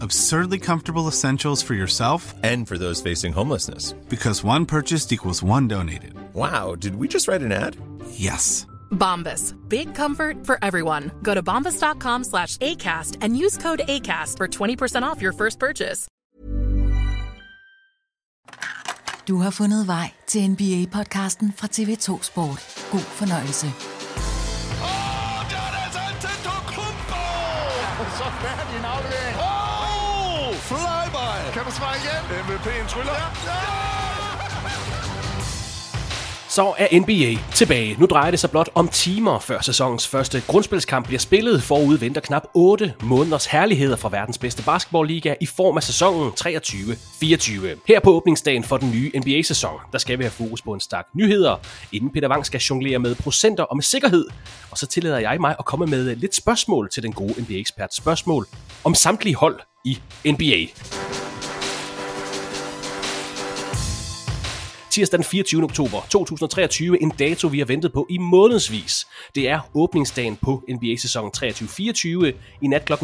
Absurdly comfortable essentials for yourself And for those facing homelessness. because one purchased equals one donated. Wow, did we just write an ad? Yes. Bombas. Big comfort for everyone. Go to bombas.com slash ACAST and use code ACAST for 20% off your first purchase. Du har fundet vej til NBA-podcasten fra TV2 Sport. God fornøjelse. Så færdig en aflevering. Oh! Flyby! Kan du svare igen? MVP'en tryller. Ja! Så er NBA tilbage. Nu drejer det sig blot om timer før sæsonens første grundspilskamp bliver spillet. Forud venter knap 8 måneders herligheder fra verdens bedste basketballliga i form af sæsonen 23-24. Her på åbningsdagen for den nye NBA-sæson, der skal vi have fokus på en stak nyheder, inden Peter Wang skal jonglere med procenter og med sikkerhed. Og så tillader jeg mig at komme med lidt spørgsmål til den gode NBA-ekspert. Spørgsmål om samtlige hold i NBA. Tirsdag den 24. oktober 2023, en dato vi har ventet på i månedsvis. Det er åbningsdagen på NBA-sæsonen 23-24. I nat kl. 01.30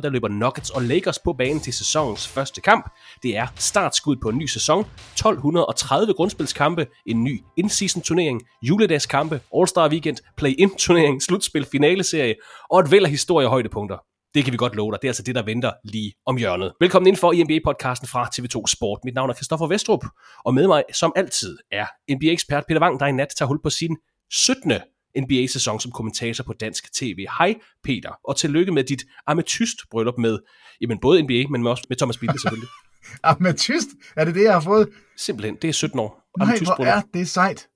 der løber Nuggets og Lakers på banen til sæsonens første kamp. Det er startskud på en ny sæson, 1230 grundspilskampe, en ny in-season turnering, juledagskampe, All-Star Weekend, play-in turnering, slutspil, finaleserie og et væld af historie og højdepunkter. Det kan vi godt love dig. Det er altså det, der venter lige om hjørnet. Velkommen ind for NBA-podcasten fra TV2 Sport. Mit navn er Christoffer Vestrup, og med mig som altid er NBA-ekspert Peter Wang, der i nat tager hul på sin 17. NBA-sæson som kommentator på dansk tv. Hej Peter, og tillykke med dit ametyst bryllup med jamen, både NBA, men også med Thomas Bilde selvfølgelig. Ametyst? Er det det, jeg har fået? Simpelthen, det er 17 år. Nej, Ametyst hvor bryllup. er det sejt.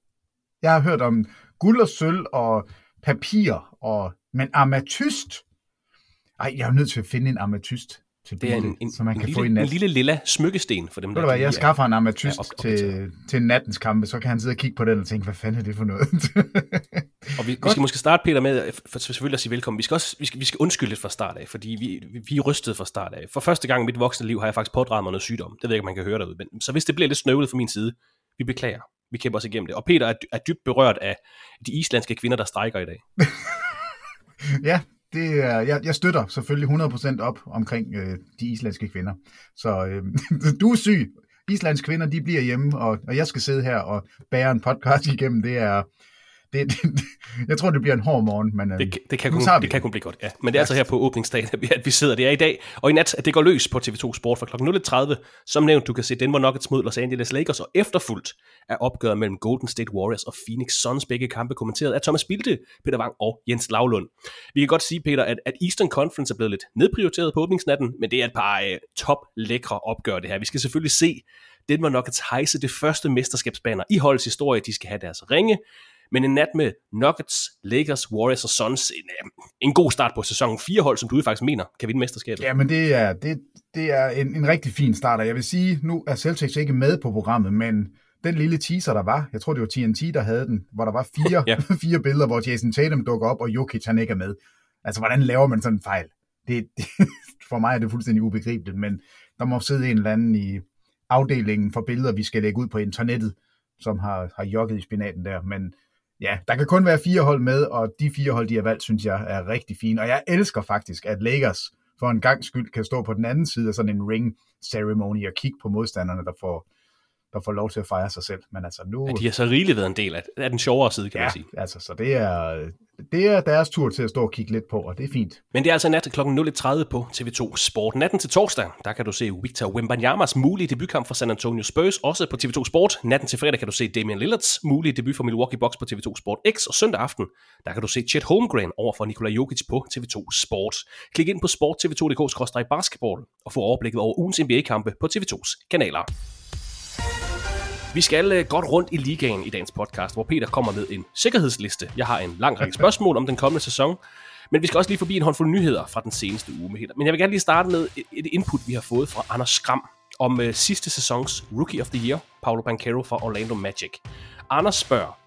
Jeg har hørt om guld og sølv og papir, og... men ametyst? Ej, jeg er jo nødt til at finde en ametyst til Det er en, en, så man en, kan lille, få i nat. en lille lilla smykkesten for dem, Ved du hvad, jeg er- skaffer en ametyst er op- til, til nattens kampe, så kan han sidde og kigge på den og tænke, hvad fanden er det for noget? Og vi, vi skal måske starte, Peter, med for, selvfølgelig at sige velkommen. Vi skal også vi skal, vi skal undskylde lidt fra start af, fordi vi, vi, vi er rystet fra start af. For første gang i mit voksne liv har jeg faktisk pådraget mig noget sygdom. Det ved jeg ikke, om man kan høre derude. Men, så hvis det bliver lidt snøvlet fra min side, vi beklager. Vi kæmper os igennem det. Og Peter er, er dybt berørt af de islandske kvinder, der strækker i dag. ja, det er, jeg, jeg støtter selvfølgelig 100% op omkring øh, de islandske kvinder. Så øh, du er syg. Islands kvinder, de bliver hjemme, og, og jeg skal sidde her og bære en podcast igennem. Det er, det, det, jeg tror, det bliver en hård morgen, men Det, det, kan nu kun, vi det kan kun blive godt, ja. Men det er altså her på åbningsdagen, at vi, sidder. Det er i dag, og i nat, at det går løs på TV2 Sport fra kl. 0.30. Som nævnt, du kan se Denver Nuggets mod Los Angeles Lakers, og efterfulgt er opgøret mellem Golden State Warriors og Phoenix Suns, begge kampe kommenteret af Thomas Bilde, Peter Wang og Jens Lavlund. Vi kan godt sige, Peter, at, at Eastern Conference er blevet lidt nedprioriteret på åbningsnatten, men det er et par øh, top lækre opgør det her. Vi skal selvfølgelig se Denver Nuggets hejse det første mesterskabsbaner i holdets historie. De skal have deres ringe, Men en nat med Nuggets, Lakers, Warriors og Suns, en, øh, en god start på sæsonen. Fire hold, som du faktisk mener, kan vinde mesterskabet. Ja, men det er, det, det er en, en rigtig fin start, og jeg vil sige, nu er Celtics ikke med på programmet, men den lille teaser, der var, jeg tror det var TNT, der havde den, hvor der var fire, ja. fire billeder, hvor Jason Tatum dukker op, og Jokic han ikke er med. Altså, hvordan laver man sådan en fejl? Det, det, for mig er det fuldstændig ubegribeligt, men der må sidde en eller anden i afdelingen for billeder, vi skal lægge ud på internettet, som har, har jogget i spinaten der. Men ja, der kan kun være fire hold med, og de fire hold, de har valgt, synes jeg er rigtig fine. Og jeg elsker faktisk, at Lakers for en gang skyld kan stå på den anden side af sådan en ring ceremony og kigge på modstanderne, der får, der får lov til at fejre sig selv. Men altså nu... Ja, de har så rigeligt været en del af, af den sjovere side, kan ja, man sige. altså, så det er, det er deres tur til at stå og kigge lidt på, og det er fint. Men det er altså nat kl. 0.30 på TV2 Sport. Natten til torsdag, der kan du se Victor Wembanyama's mulige debutkamp for San Antonio Spurs, også på TV2 Sport. Natten til fredag kan du se Damian Lillards mulige debut for Milwaukee Bucks på TV2 Sport X, og søndag aften, der kan du se Chet Holmgren over for Nikola Jokic på TV2 Sport. Klik ind på sporttv2.dk-basketball og få overblikket over ugens NBA-kampe på TV2's kanaler. Vi skal øh, godt rundt i ligaen i dagens podcast, hvor Peter kommer med en sikkerhedsliste. Jeg har en lang række spørgsmål om den kommende sæson, men vi skal også lige forbi en håndfuld nyheder fra den seneste uge med Men jeg vil gerne lige starte med et, input, vi har fået fra Anders Skram om øh, sidste sæsons Rookie of the Year, Paolo Banquero fra Orlando Magic. Anders spørger,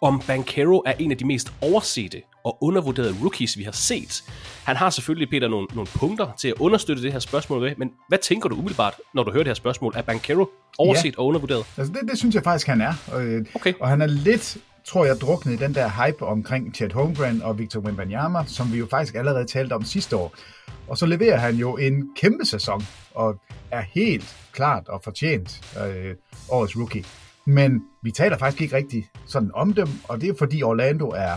om Banquero er en af de mest oversete og undervurderede rookies, vi har set. Han har selvfølgelig, Peter, nogle, nogle punkter til at understøtte det her spørgsmål med, men hvad tænker du umiddelbart, når du hører det her spørgsmål? Er Banquero overset ja. og undervurderet? Altså det, det synes jeg faktisk, han er. Og, øh, okay. og han er lidt, tror jeg, druknet i den der hype omkring Chet Holmgren og Victor Wembanyama, som vi jo faktisk allerede talte om sidste år. Og så leverer han jo en kæmpe sæson, og er helt klart og fortjent øh, årets rookie. Men vi taler faktisk ikke rigtig sådan om dem, og det er fordi Orlando er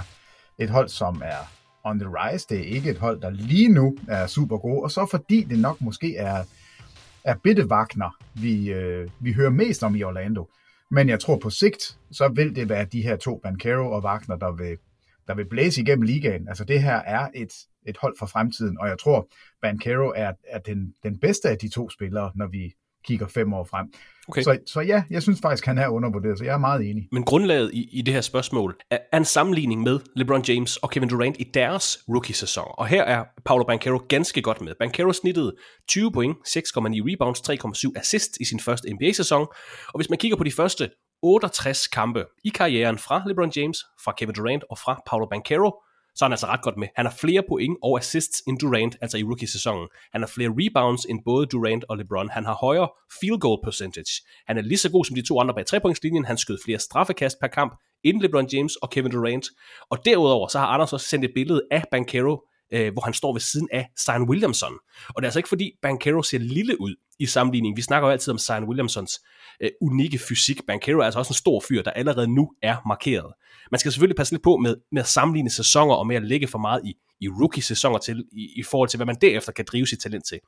et hold, som er on the rise. Det er ikke et hold, der lige nu er super gode, og så fordi det nok måske er, er Bitte Wagner, vi, øh, vi hører mest om i Orlando. Men jeg tror på sigt, så vil det være de her to, Bancaro og Wagner, der vil, der vil blæse igennem ligaen. Altså det her er et, et hold for fremtiden, og jeg tror, Bancaro er, er den, den bedste af de to spillere, når vi kigger fem år frem. Okay. Så, så ja, jeg synes faktisk, han er undervurderet, så jeg er meget enig. Men grundlaget i, i det her spørgsmål er, er en sammenligning med LeBron James og Kevin Durant i deres rookie-sæson. Og her er Paolo Banchero ganske godt med. Banchero snittede 20 point, 6,9 rebounds, 3,7 assists i sin første NBA-sæson. Og hvis man kigger på de første 68 kampe i karrieren fra LeBron James, fra Kevin Durant og fra Paolo Banchero, så er han altså ret godt med. Han har flere point og assists end Durant, altså i rookie-sæsonen. Han har flere rebounds end både Durant og LeBron. Han har højere field goal percentage. Han er lige så god som de to andre bag trepointslinjen. Han skød flere straffekast per kamp end LeBron James og Kevin Durant. Og derudover så har Anders også sendt et billede af Bankero, øh, hvor han står ved siden af Zion Williamson. Og det er altså ikke fordi Bankero ser lille ud i sammenligning. Vi snakker jo altid om Zion Williamsons øh, unikke fysik. Bankero er altså også en stor fyr, der allerede nu er markeret. Man skal selvfølgelig passe lidt på med, med at sammenligne sæsoner og med at lægge for meget i, i rookie-sæsoner til, i, i forhold til, hvad man derefter kan drive sit talent til.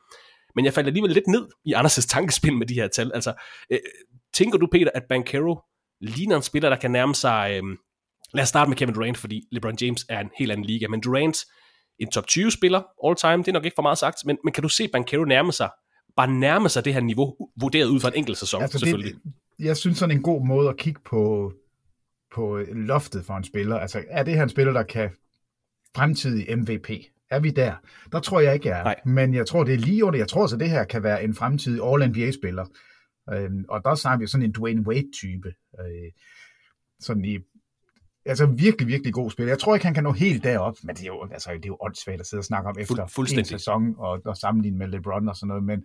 Men jeg falder alligevel lidt ned i Anders' tankespil med de her tal. Altså, øh, tænker du, Peter, at Bankero ligner en spiller, der kan nærme sig... Øh, lad os starte med Kevin Durant, fordi LeBron James er en helt anden liga, men Durant, en top 20 spiller all time, det er nok ikke for meget sagt, men, men kan du se Bankero nærme sig, bare nærme sig det her niveau, vurderet ud fra en enkelt sæson, altså selvfølgelig? Det, jeg synes sådan en god måde at kigge på, på loftet for en spiller. Altså, er det her en spiller, der kan fremtidig MVP? Er vi der? Der tror jeg ikke, jeg er. Nej. Men jeg tror, det er lige under. Jeg tror så, det her kan være en fremtidig All-NBA-spiller. Øhm, og der snakker vi sådan en Dwayne Wade-type. Øh, sådan i altså virkelig, virkelig god spiller. Jeg tror ikke, han kan nå helt derop, men det er jo, altså, det er jo åndssvagt at sidde og snakke om efter Fuld, en sæson og, og sammenligne med LeBron og sådan noget, men,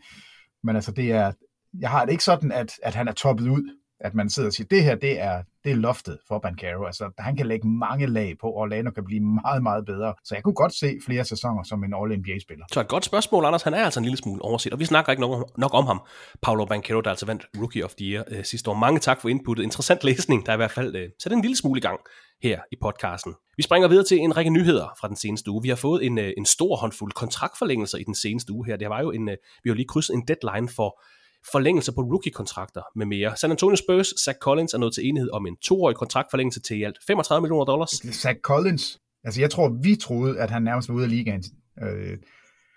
men altså det er, jeg har det ikke sådan, at, at han er toppet ud at man sidder og siger, det her, det er, det er loftet for Bancaro. Altså, han kan lægge mange lag på, og Orlando kan blive meget, meget bedre. Så jeg kunne godt se flere sæsoner som en All-NBA-spiller. Så et godt spørgsmål, Anders. Han er altså en lille smule overset, og vi snakker ikke nok, nok om ham. Paolo Bancaro, der altså vandt Rookie of the Year øh, sidste år. Mange tak for inputtet. Interessant læsning, der er i hvert fald øh, sat en lille smule i gang her i podcasten. Vi springer videre til en række nyheder fra den seneste uge. Vi har fået en, øh, en stor håndfuld kontraktforlængelser i den seneste uge her. Det var jo en, øh, vi har lige krydset en deadline for forlængelser på rookie-kontrakter med mere. San Antonio Spurs, Zach Collins er nået til enighed om en toårig kontraktforlængelse til i alt 35 millioner dollars. Zach Collins, altså jeg tror, vi troede, at han nærmest var ude af ligaen. Øh,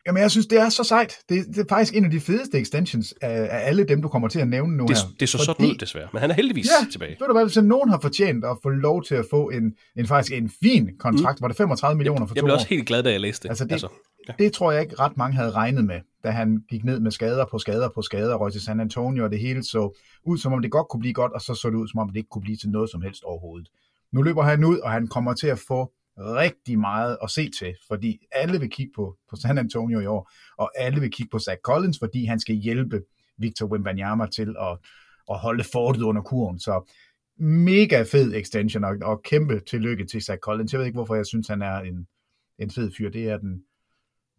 Jamen, jeg synes, det er så sejt. Det, det er faktisk en af de fedeste extensions af, af alle dem, du kommer til at nævne nu Det, her. det så Fordi- sådan ud, desværre. Men han er heldigvis ja, tilbage. ved du hvad, hvis nogen har fortjent at få lov til at få en, en faktisk en fin kontrakt, mm. var det 35 millioner for Jeg to blev år? også helt glad, da jeg læste det. Altså, det, altså, ja. det tror jeg ikke ret mange havde regnet med, da han gik ned med skader på skader på skader, røg til San Antonio, og det hele så ud, som om det godt kunne blive godt, og så så det ud, som om det ikke kunne blive til noget som helst overhovedet. Nu løber han ud, og han kommer til at få rigtig meget at se til, fordi alle vil kigge på, på San Antonio i år, og alle vil kigge på Zach Collins, fordi han skal hjælpe Victor Wembanyama til at, at holde fortet under kurven. Så mega fed extension, og, og kæmpe tillykke til Zach Collins. Jeg ved ikke, hvorfor jeg synes, han er en, en fed fyr. Det er den,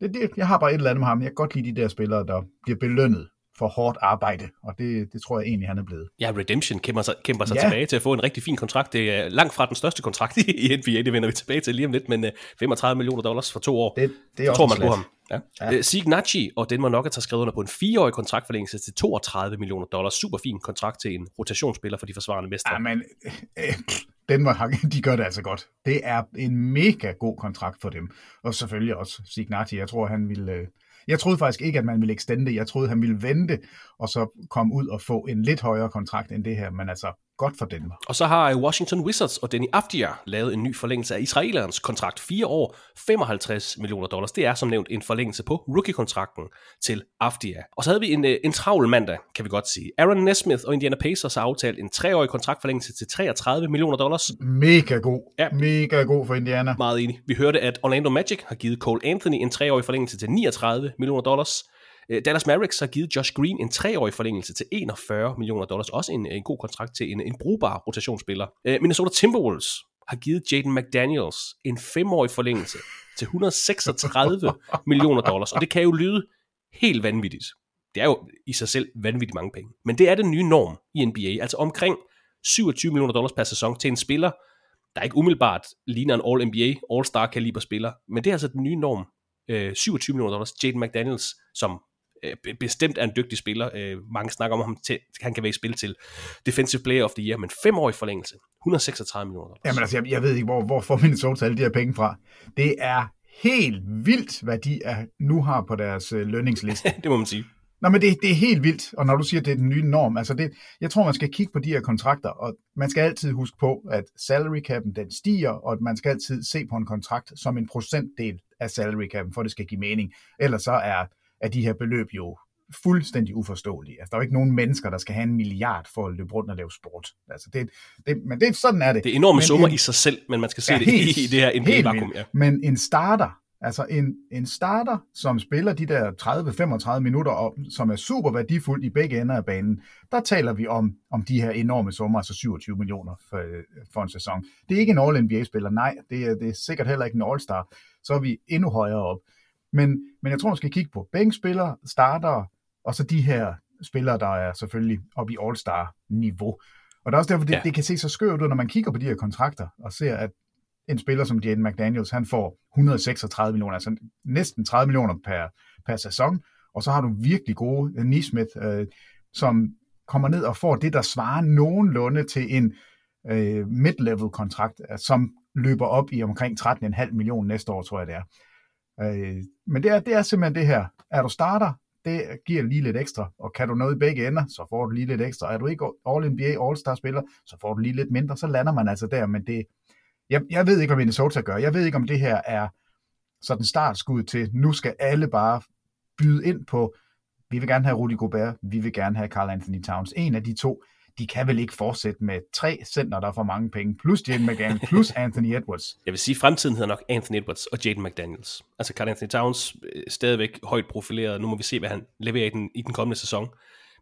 det, det, jeg har bare et eller andet med ham. Jeg kan godt lide de der spillere, der bliver belønnet for hårdt arbejde, og det, det tror jeg egentlig, han er blevet. Ja, Redemption kæmper sig, kæmper sig Ja. tilbage til at få en rigtig fin kontrakt. Det er langt fra den største kontrakt i, NBA, det vender vi tilbage til lige om lidt, men uh, 35 millioner dollars for to år. Det, det er Så også tror man på slat. ham. Ja. Ja. Ja. Sig Nachi og Denver Nuggets har skrevet under på en fireårig kontraktforlængelse til 32 millioner dollars. Super fin kontrakt til en rotationsspiller for de forsvarende mestre. Ja, men øh, Denver, har- de gør det altså godt. Det er en mega god kontrakt for dem. Og selvfølgelig også Signati. Jeg tror, han ville... Øh, jeg troede faktisk ikke, at man ville extende. Jeg troede, han ville vente, og så komme ud og få en lidt højere kontrakt end det her. Men altså, godt for Denver. Og så har Washington Wizards og Denny Avdia lavet en ny forlængelse af israelerens kontrakt. 4 år, 55 millioner dollars. Det er som nævnt en forlængelse på rookie-kontrakten til Avdia. Og så havde vi en, øh, en travl mandag, kan vi godt sige. Aaron Nesmith og Indiana Pacers har aftalt en treårig kontraktforlængelse til 33 millioner dollars. Mega god. Ja. Mega god for Indiana. Meget enig. Vi hørte, at Orlando Magic har givet Cole Anthony en treårig forlængelse til 39 millioner dollars. Øh, Dallas Mavericks har givet Josh Green en treårig forlængelse til 41 millioner dollars. Også en, en god kontrakt til en, en brugbar rotationsspiller. Øh, Minnesota Timberwolves har givet Jaden McDaniels en femårig forlængelse til 136 millioner dollars. Og det kan jo lyde helt vanvittigt. Det er jo i sig selv vanvittigt mange penge. Men det er den nye norm i NBA. Altså omkring 27 millioner dollars per sæson til en spiller, der ikke umiddelbart ligner en All-NBA, All-Star kaliber spiller, men det er altså den nye norm. Øh, 27 millioner dollars. Jaden McDaniels, som øh, be- bestemt er en dygtig spiller. Øh, mange snakker om ham, til, han kan være i spil til Defensive Player of the Year, men fem år i forlængelse. 136 millioner. Jamen altså, jeg, jeg ved ikke, hvor, hvor får Minnesota alle de her penge fra. Det er helt vildt, hvad de er, nu har på deres øh, lønningsliste. det må man sige. Nå, men det, det er helt vildt, og når du siger, at det er den nye norm, altså det, jeg tror, man skal kigge på de her kontrakter, og man skal altid huske på, at salary cap'en, den stiger, og at man skal altid se på en kontrakt som en procentdel af salary cap'en, for at det skal give mening. Ellers så er, er de her beløb jo fuldstændig uforståelige. Altså, der er jo ikke nogen mennesker, der skal have en milliard for at løbe rundt og lave sport. Altså, det, det, men det, sådan er det. Det er enorme Men summer en- i sig selv, men man skal se Ja, det helt- i, i det her NBA-vakuum. Ja. Men en starter, altså en, en starter, som spiller de der 30-35 minutter, og som er super værdifuld i begge ender af banen, der taler vi om, om de her enorme summer, altså 27 millioner for, for en sæson. Det er ikke en All-NBA-spiller, nej, det er, det er sikkert heller ikke en All-Star, så er vi endnu højere op. Men, men jeg tror, man skal kigge på bænkspillere, starter, og så de her spillere, der er selvfølgelig oppe i All-Star-niveau. Og det er også derfor, det, Ja. det kan se så skørt ud, når man kigger på de her kontrakter, og ser, at en spiller som Jaden McDaniels, han får 136 millioner, altså næsten 30 millioner per, per sæson, og så har du virkelig gode uh, Nismith, øh, som kommer ned og får det, der svarer nogenlunde til en øh, mid-level kontrakt, øh, som løber op i omkring 13,5 millioner næste år, tror jeg det er. Øh, men det er, det er simpelthen det her. Er du starter, det giver lige lidt ekstra, og kan du noget i begge ender, så får du lige lidt ekstra. Er du ikke All-NBA, All-Star-spiller, så får du lige lidt mindre, så lander man altså der, men det, jeg, jeg ved ikke, hvad Minnesota gør. Jeg ved ikke, om det her er sådan startskud til, nu skal alle bare byde ind på, vi vil gerne have Rudy Gobert, vi vil gerne have Carl Anthony Towns. En af de to, de kan vel ikke fortsætte med tre center, der får mange penge, plus Jaden McGann, plus Anthony Edwards. Jeg vil sige, at fremtiden hedder nok Anthony Edwards og Jaden McDaniels. Altså Carl Anthony Towns øh, stadigvæk højt profileret. Nu må vi se, hvad han leverer i den, i den kommende sæson.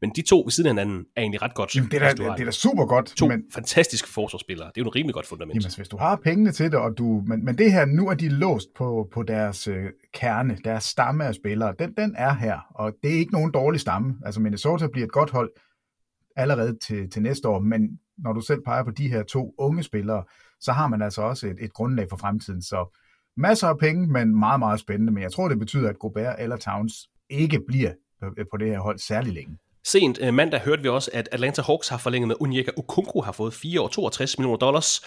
Men de to ved siden af hinanden er egentlig ret godt. Jamen, det er da, det er da super godt, To men fantastiske forsvarsspillere. Det er jo et rimelig godt fundament. Jamen, altså, hvis du har pengene til det, og du, men, men det her, nu er de låst på, på deres øh, kerne, deres stamme af spillere, den, den er her, og det er ikke nogen dårlig stamme. Altså Minnesota bliver et godt hold allerede til, til næste år, men når du selv peger på de her to unge spillere, så har man altså også et, et grundlag for fremtiden. Så masser af penge, men meget, meget spændende. Men jeg tror, det betyder, at Gobert eller Towns ikke bliver øh, på, det her hold særlig længe. Sent øh, mandag hørte vi også, at Atlanta Hawks har forlænget med Onyeka Okunku, har fået 4 år 62 millioner dollars.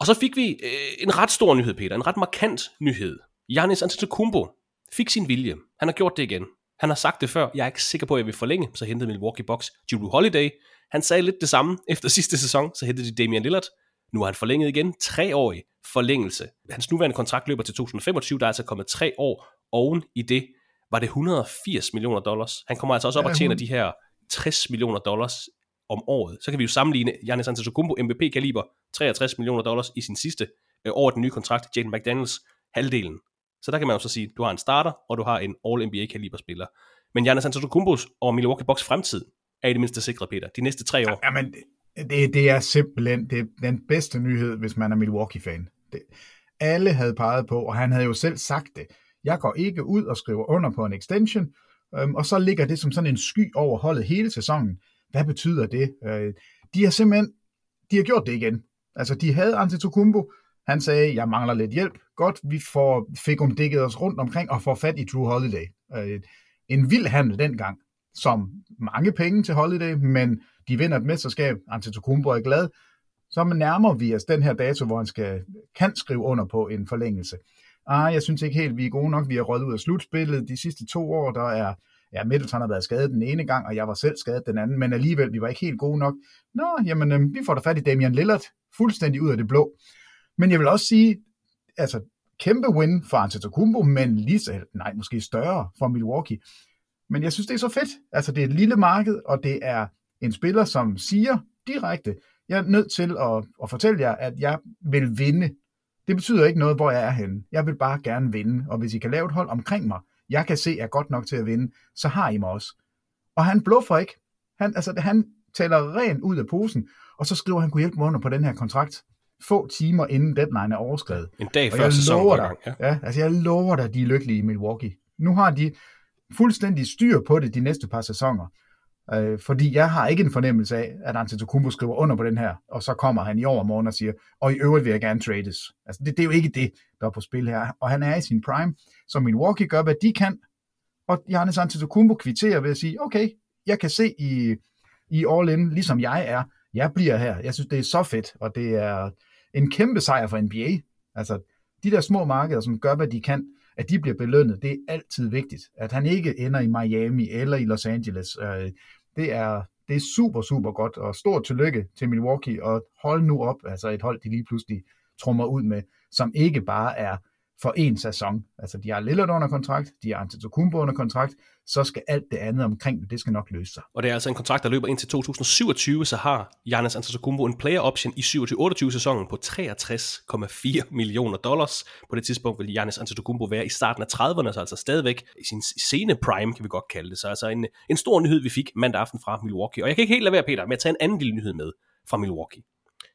Og så fik vi øh, en ret stor nyhed, Peter. En ret markant nyhed. Giannis Antetokounmpo fik sin vilje. Han har gjort det igen. Han har sagt det før, jeg er ikke sikker på, at jeg vil forlænge, så hentede Milwaukee Bucks Drew Holiday. Han sagde lidt det samme efter sidste sæson, så hentede de Damian Lillard. Nu har han forlænget igen, treårig forlængelse. Hans nuværende kontrakt løber til 2025, der er altså kommet tre år oven i det, var det 180 millioner dollars. Han kommer altså også op ja, og tjener de her 60 millioner dollars om året. Så kan vi jo sammenligne Giannis Antetokounmpo MVP-kaliber 63 millioner dollars i sin sidste øh, over den nye kontrakt, Jaden McDaniels halvdelen. Så der kan man jo så sige, du har en starter, og du har en All-NBA-kaliber spiller. Men Giannis Antetokounmpos og Milwaukee Bucks fremtid er i det mindste sikret, Peter. De næste tre år. Jamen, det, det er simpelthen det er den bedste nyhed, hvis man er Milwaukee-fan. Det, alle havde peget på, og han havde jo selv sagt det. Jeg går ikke ud og skriver under på en extension, øhm, og så ligger det som sådan en sky over holdet hele sæsonen. Hvad betyder det? Øh, de har simpelthen de har gjort det igen. Altså, de havde Antetokounmpo, han sagde, jeg mangler lidt hjælp. Godt, vi får fik omdækket os rundt omkring og får fat i True Holiday. Øh, en vild handel dengang, som mange penge til Holiday, men de vinder et mesterskab. Antetokounmpo er glad. Så nærmer vi os den her dato, hvor han skal, kan skrive under på en forlængelse. Ah, jeg synes ikke helt, vi er gode nok. Vi har røget ud af slutspillet de sidste to år. Der er, ja, Middleton har været skadet den ene gang, og jeg var selv skadet den anden, men alligevel, vi var ikke helt gode nok. Nå, jamen, øh, vi får da fat i Damian Lillard, fuldstændig ud af det blå. Men jeg vil også sige, altså kæmpe win for Antetokounmpo, men lige så, nej, måske større for Milwaukee. Men jeg synes, det er så fedt. Altså, det er et lille marked, og det er en spiller, som siger direkte, jeg er nødt til at, at fortælle jer, at jeg vil vinde. Det betyder ikke noget, hvor jeg er henne. Jeg vil bare gerne vinde, og hvis I kan lave et hold omkring mig, jeg kan se, er godt nok til at vinde, så har I mig også. Og han bluffer ikke. Han, altså, han taler rent ud af posen, og så skriver han kunne hjælpe mig under på den her kontrakt få timer inden deadline er overskrevet. En dag før sæsonen dig, ja. ja. altså jeg lover dig, de er lykkelige i Milwaukee. Nu har de fuldstændig styr på det de næste par sæsoner. Øh, fordi jeg har ikke en fornemmelse af, at Antetokounmpo skriver under på den her, og så kommer han i overmorgen og siger, og i øvrigt vil jeg gerne trades. Altså det, det er jo ikke det, der er på spil her. Og han er i sin prime, så Milwaukee gør, hvad de kan, og Giannis Antetokounmpo kvitterer ved at sige, okay, jeg kan se i, i all in, ligesom jeg er, jeg bliver her. Jeg synes, det er så fedt, og det er, en kæmpe sejr for NBA. Altså, de der små markeder, som gør, hvad de kan, at de bliver belønnet, det er altid vigtigt. At han ikke ender i Miami eller i Los Angeles. Øh, det er, det er super, super godt, og stort tillykke til Milwaukee, og hold nu op, altså et hold, de lige pludselig trummer ud med, som ikke bare er for en sæson. Altså, de har Lillard under kontrakt, de har Antetokounmpo under kontrakt, så skal alt det andet omkring det, skal nok løse sig. Og det er altså en kontrakt, der løber indtil 2027, så har Giannis Antetokounmpo en player option i 27-28 sæsonen på 63,4 millioner dollars. På det tidspunkt vil Giannis Antetokounmpo være i starten af 30'erne, så altså stadigvæk i sin scene prime, kan vi godt kalde det. Så altså en, en stor nyhed, vi fik mandag aften fra Milwaukee. Og jeg kan ikke helt lade være, Peter, med at tage en anden lille nyhed med fra Milwaukee.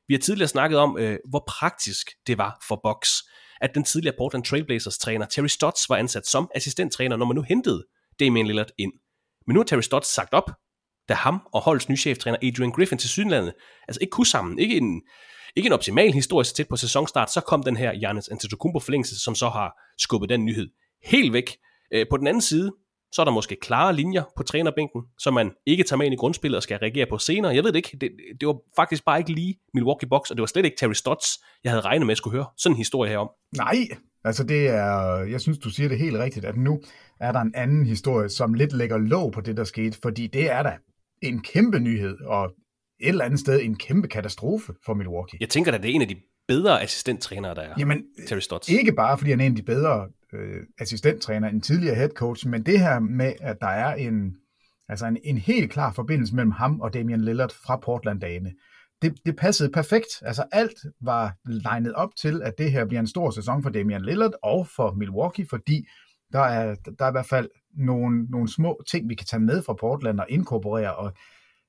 Vi har tidligere snakket om, øh, hvor praktisk det var for Bucks, at den tidligere Portland Trailblazers træner Terry Stotts var ansat som assistenttræner, når man nu hentede Damian Lillard ind. Men nu har Terry Stotts sagt op, da ham og holdets nye cheftræner Adrian Griffin til Sydlandet, altså ikke kunne sammen, ikke en, ikke en optimal historisk tæt på sæsonstart, så kom den her Giannis Antetokounmpo forlængelse, som så har skubbet den nyhed helt væk. Øh, på den anden side, så er der måske klare linjer på trænerbænken, som man ikke tager med ind i grundspillet og skal reagere på senere. Jeg ved det ikke. Det, det var faktisk bare ikke lige Milwaukee Bucks, og det var slet ikke Terry Stotts, jeg havde regnet med at skulle høre sådan en historie herom. Nej, altså det er, jeg synes, du siger det helt rigtigt, at nu er der en anden historie, som lidt lægger låg på det, der skete, fordi det er da en kæmpe nyhed, og et eller andet sted en kæmpe katastrofe for Milwaukee. Jeg tænker at det er en af de bedre assistenttrænere, der er. Jamen, Terry Stotts. ikke bare fordi han er en af de bedre øh, assistenttræner, en tidligere head coach, men det her med, at der er en, altså en, en helt klar forbindelse mellem ham og Damian Lillard fra Portland-dagene. Det, det passede perfekt. Altså alt var legnet op til, at det her bliver en stor sæson for Damian Lillard og for Milwaukee, fordi der er, der er i hvert fald nogle, nogle små ting, vi kan tage med fra Portland og inkorporere. Og,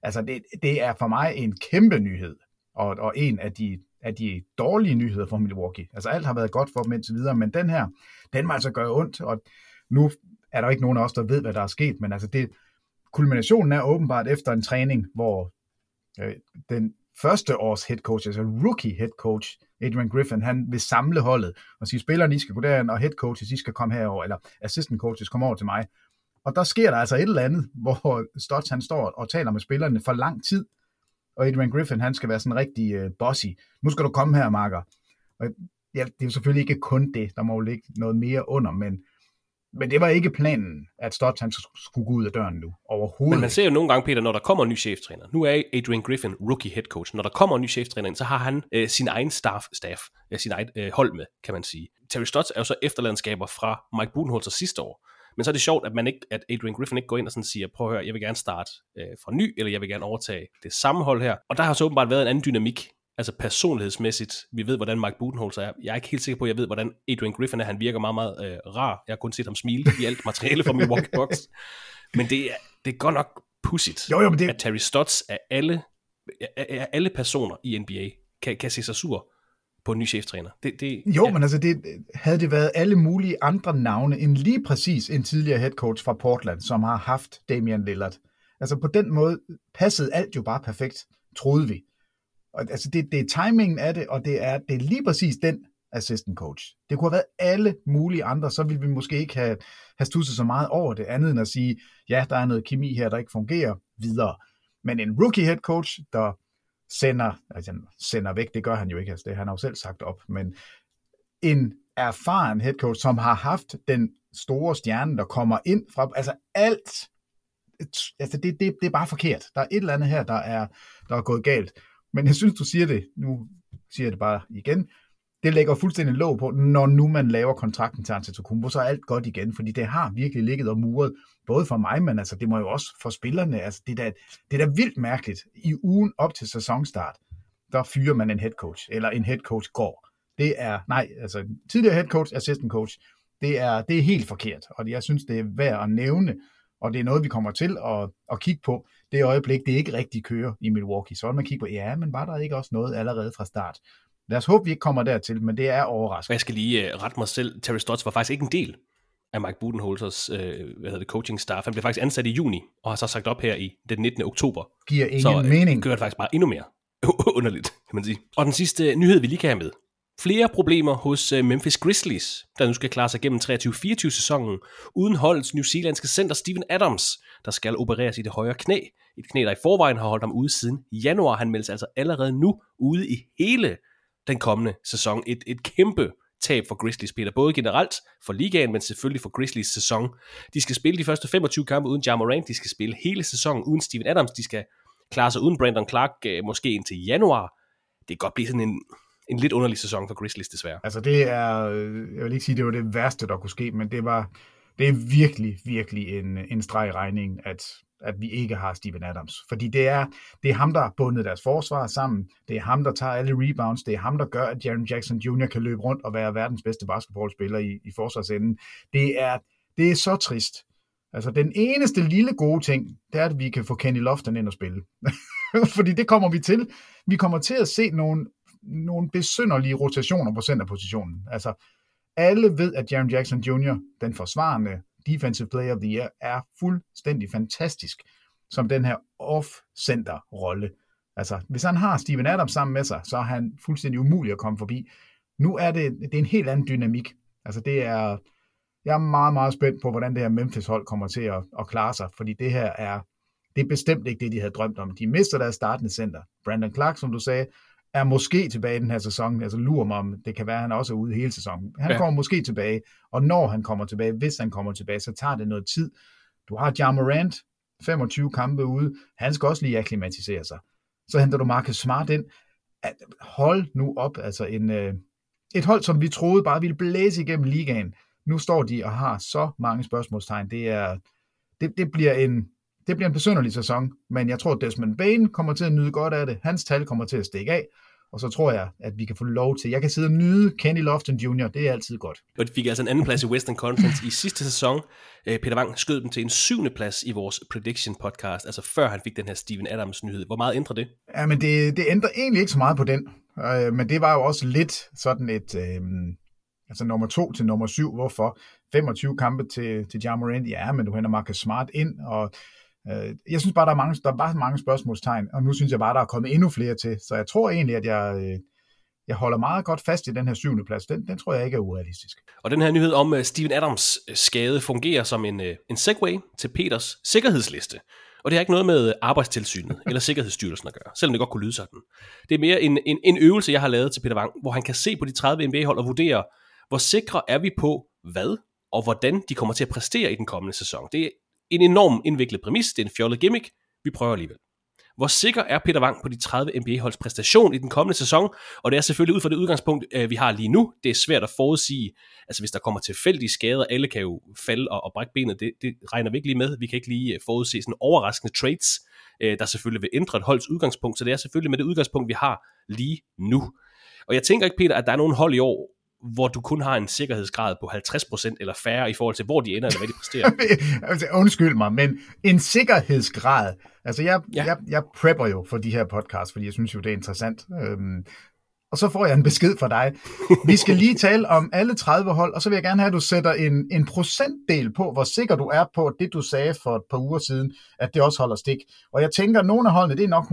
altså det, det er for mig en kæmpe nyhed, og, og en af de af de dårlige nyheder for Milwaukee. Altså alt har været godt for dem indtil videre, men den her, den må altså gøre ondt, og nu er der ikke nogen af os, der ved, hvad der er sket, men altså det, kulminationen er åbenbart efter en træning, hvor øh, den første års head coach, altså rookie head coach, Adrian Griffin, han vil samle holdet og sige, spillerne I skal gå derhen, og head coaches I skal komme herover, eller assistant coaches kommer over til mig. Og der sker der altså et eller andet, hvor Stotts han står og taler med spillerne for lang tid, og Adrian Griffin, han skal være sådan rigtig øh, bossy. Nu skal du komme her, Marker. Og ja, det er jo selvfølgelig ikke kun det, der må jo ligge noget mere under, men Men det var ikke planen, at Stotts han skulle gå ud af døren nu, overhovedet. Men man ser jo nogle gange, Peter, når der kommer en ny cheftræner. Nu er Adrian Griffin rookie head coach. Når der kommer en ny cheftræner ind, så har han øh, sin egen staff, staff øh, sin egen øh, hold med, kan man sige. Terry Stotts er jo så efterlandskaber fra Mike Budenholzer sidste år. Men så er det sjovt, at, man ikke, at Adrian Griffin ikke går ind og sådan siger, prøv at høre, jeg vil gerne starte øh, fra ny, eller jeg vil gerne overtage det samme hold her. Og der har så åbenbart været en anden dynamik altså personlighedsmæssigt, vi ved, hvordan Mike Budenholzer er. Jeg er ikke helt sikker på, at jeg ved, hvordan Adrian Griffin er. Han virker meget, meget øh, rar. Jeg har kun set ham smile i alt materiale fra Milwaukee Bucks. Men det er, det er godt nok pudsigt, jo, jo, men det... at Terry Stotts af alle, af alle personer i NBA kan, kan se sig sur på en ny cheftræner. Det, det, jo, ja. men altså, det, havde det været alle mulige andre navne end lige præcis en tidligere head coach fra Portland, som har haft Damian Lillard. Altså på den måde passede alt jo bare perfekt, troede vi. Og, altså det, det er timingen af det, og det er, det er lige præcis den assistant coach. Det kunne have været alle mulige andre, så ville vi måske ikke have, have stusset så meget over det, andet end at sige, ja, der er noget kemi her, der ikke fungerer, videre. Men en rookie head coach, der sender, altså sender væk, det gør han jo ikke, altså det har han jo selv sagt op, men en erfaren head coach, som har haft den store stjerne, der kommer ind fra, altså alt, altså det, det, det er bare forkert. Der er et eller andet her, der er, der er gået galt. Men jeg synes, du siger det, nu siger jeg det bare igen, det lægger fuldstændig låg på, når nu man laver kontrakten til Antetokounmpo, så er alt godt igen, fordi det har virkelig ligget og muret, både for mig, men altså det må jo også for spillerne, altså det er da, det er da vildt mærkeligt. I ugen op til sæsonstart, der fyrer man en head coach, eller en head coach går. Det er, nej, altså tidligere head coach, assistant coach, det er, det er helt forkert, og jeg synes, det er værd at nævne, og det er noget, vi kommer til at, at kigge på. Det øjeblik, det ikke rigtig kører i Milwaukee. Så vil man kigge på, ja, men var der ikke også noget allerede fra start? Lad os håbe, vi ikke kommer dertil, men det er overraskende. Jeg skal lige uh, rette mig selv. Terry Stotts var faktisk ikke en del af Mike Budenholzers uh, hvad hedder det, coaching staff. Han blev faktisk ansat i juni, og har så sagt op her i den 19. oktober. Giver ingen så, uh, mening. gør det faktisk bare endnu mere underligt, kan man sige. Og den sidste nyhed, vi lige kan have med, Flere problemer hos øh, Memphis Grizzlies, der nu skal klare sig gennem 23-24 sæsonen, uden holdets New Zealandske center Steven Adams, der skal opereres i det højre knæ. Et knæ, der i forvejen har holdt ham ude siden januar. Han meldes altså allerede nu ude i hele den kommende sæson. Et, et kæmpe tab for Grizzlies, Peter. Både generelt for ligaen, men selvfølgelig for Grizzlies sæson. De skal spille de første 25 kampe uden Jamarant. De skal spille hele sæsonen uden Steven Adams. De skal klare sig uden Brandon Clark, øh, måske indtil januar. Det kan godt blive sådan en, en lidt underlig sæson for Grizzlies desværre. Altså det er, øh, jeg vil ikke sige, det var det værste, der kunne ske, men det var, det er virkelig, virkelig en, en streg i regningen, at, at vi ikke har Steven Adams. Fordi det er, det er ham, der har bundet deres forsvar sammen. Det er ham, der tager alle rebounds. Det er ham, der gør, at Jaron Jackson Jr. kan løbe rundt og være verdens bedste basketballspiller i, i forsvarsenden. Det er, det er så trist. Altså, den eneste lille gode ting, det er, at vi kan få Kenny Lofton ind og spille. Fordi det kommer vi til. Vi kommer til at se nogle nogle besynderlige rotationer på centerpositionen. Altså, alle ved, at Jaron Jackson Jr., den forsvarende Defensive Player of the Year, er fuldstændig fantastisk som den her off-center-rolle. Altså, hvis han har Steven Adams sammen med sig, så er han fuldstændig umulig at komme forbi. Nu er det, det er en helt anden dynamik. Altså, det er, jeg er meget, meget spændt på, hvordan det her Memphis-hold kommer til at, at klare sig, fordi det her er, det er bestemt ikke det, de havde drømt om. De mister deres startende center. Brandon Clark, som du sagde, er måske tilbage i den her sæson. Altså lurer mig om, det kan være, at han også er ude hele sæsonen. Han ja. kommer måske tilbage, og når han kommer tilbage, hvis han kommer tilbage, så tager det noget tid. Du har John Morant, 25 kampe ude. Han skal også lige akklimatisere sig. Så henter du Marcus Smart ind. Hold nu op, altså en, øh, et hold, som vi troede bare ville blæse igennem ligaen. Nu står de og har så mange spørgsmålstegn. Det, er, det, det bliver en, det bliver en besynderlig sæson, men jeg tror, at Desmond Bain kommer til at nyde godt af det. Hans tal kommer til at stikke af, og så tror jeg, at vi kan få lov til, jeg kan sidde og nyde Kenny Lofton Jr., det er altid godt. Og de fik altså en anden plads i Western Conference i sidste sæson. Øh, Peter Wang skød dem til en syvende plads i vores prediction podcast, altså før han fik den her Steven Adams nyhed. Hvor meget ændrer det? Ja, men det, det ændrer egentlig ikke så meget på den, øh, men det var jo også lidt sådan et, øh, altså nummer to til nummer syv, hvorfor? 25 kampe til, til Jamorant, ja, men du henter Marcus Smart ind, og jeg synes bare, der er, mange, der er bare mange spørgsmålstegn, og nu synes jeg bare, der er kommet endnu flere til. Så jeg tror egentlig, at jeg, øh, jeg holder meget godt fast i den her syvende plads. Den, den tror jeg ikke er urealistisk. Og den her nyhed om uh, Steven Adams skade fungerer som en, uh, en segway til Peters sikkerhedsliste. Og det har ikke noget med arbejdstilsynet eller Sikkerhedsstyrelsen at gøre, selvom det godt kunne lyde sådan. Det er mere en, en, en øvelse, jeg har lavet til Peter Wang, hvor han kan se på de 30 NBA-hold og vurdere, hvor sikre er vi på hvad og hvordan de kommer til at præstere i den kommende sæson. Det er en enorm indviklet præmis, det er en fjollet gimmick, vi prøver alligevel. Hvor sikker er Peter Wang på de 30 NBA-holds præstation i den kommende sæson? Og det er selvfølgelig ud fra det udgangspunkt, øh, vi har lige nu. Det er svært at forudsige. Altså hvis der kommer tilfældige skader, alle kan jo falde og, og brække benet, det, det regner vi ikke lige med. Vi kan ikke lige øh, forudse sådan overraskende trades, øh, der selvfølgelig vil ændre et holds udgangspunkt. Så det er selvfølgelig med det udgangspunkt, vi har lige nu. Og jeg tænker ikke, Peter, at der er nogen hold i år, hvor du kun har en sikkerhedsgrad på 50% eller færre i forhold til, hvor de ender eller hvad de præsterer. altså, undskyld mig, men en sikkerhedsgrad, altså jeg, ja. jeg, jeg prepper jo for de her podcasts, fordi jeg synes jo, det er interessant. Øhm, og så får jeg en besked fra dig. Vi skal lige tale om alle 30 hold, og så vil jeg gerne have, at du sætter en, en procentdel på, hvor sikker du er på det, du sagde for et par uger siden, at det også holder stik. Og jeg tænker, at nogle af holdene, det er nok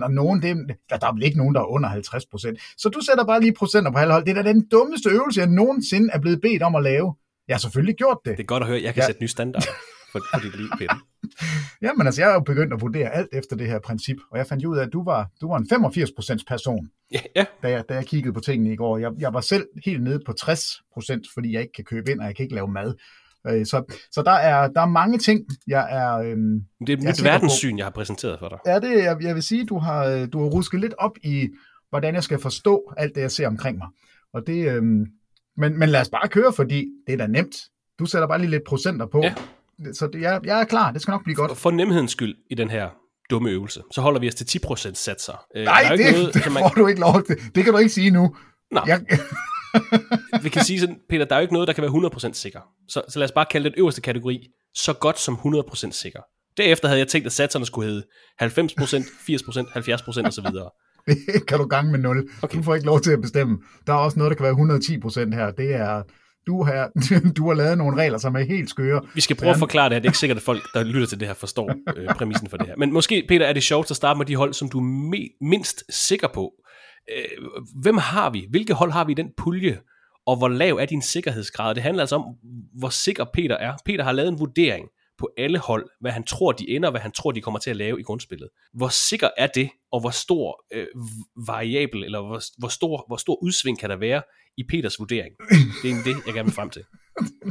100%, og nogle, det er, der er vel ikke nogen, der er under 50%. Så du sætter bare lige procenter på alle hold. Det er da den dummeste øvelse, jeg nogensinde er blevet bedt om at lave. Jeg har selvfølgelig gjort det. Det er godt at høre, jeg kan ja. sætte nye standarder for, for dit liv, Peter. Jamen altså, jeg er jo begyndt at vurdere alt efter det her princip, og jeg fandt ud af, at du var, du var en 85% person, ja, ja. Da, jeg, da jeg kiggede på tingene i går. Jeg, jeg var selv helt nede på 60%, fordi jeg ikke kan købe ind, og jeg kan ikke lave mad. Øh, så, så der, er, der er mange ting, jeg er... Øhm, det er mit verdenssyn, jeg har præsenteret for dig. Ja, det, jeg, jeg vil sige, du har, du har rusket lidt op i, hvordan jeg skal forstå alt det, jeg ser omkring mig. Og det, øhm, men, men lad os bare køre, fordi det er da nemt. Du sætter bare lige lidt procenter på. Ja så det, jeg, jeg er klar, det skal nok blive godt. For nemhedens skyld i den her dumme øvelse, så holder vi os til 10% satser. Øh, Nej, det, noget, det man... får du ikke lov til. Det kan du ikke sige nu. Nej. Jeg... vi kan sige sådan, Peter, der er jo ikke noget, der kan være 100% sikker. Så, så lad os bare kalde den øverste kategori så godt som 100% sikker. Derefter havde jeg tænkt, at satserne skulle hedde 90%, 80%, 70% osv. Det kan du gange med 0. Okay. Du får ikke lov til at bestemme. Der er også noget, der kan være 110% her. Det er, du har, du har lavet nogle regler, som er helt skøre. Vi skal prøve at forklare det her. Det er ikke sikkert, at folk, der lytter til det her, forstår øh, præmissen for det her. Men måske, Peter, er det sjovt at starte med de hold, som du er me- mindst sikker på. Øh, hvem har vi? Hvilke hold har vi i den pulje? Og hvor lav er din sikkerhedsgrad? Det handler altså om, hvor sikker Peter er. Peter har lavet en vurdering på alle hold, hvad han tror, de ender, hvad han tror, de kommer til at lave i grundspillet. Hvor sikker er det, og hvor stor øh, variabel, eller hvor, hvor, stor, hvor stor udsving kan der være i Peters vurdering? Det er det, jeg gerne vil frem til.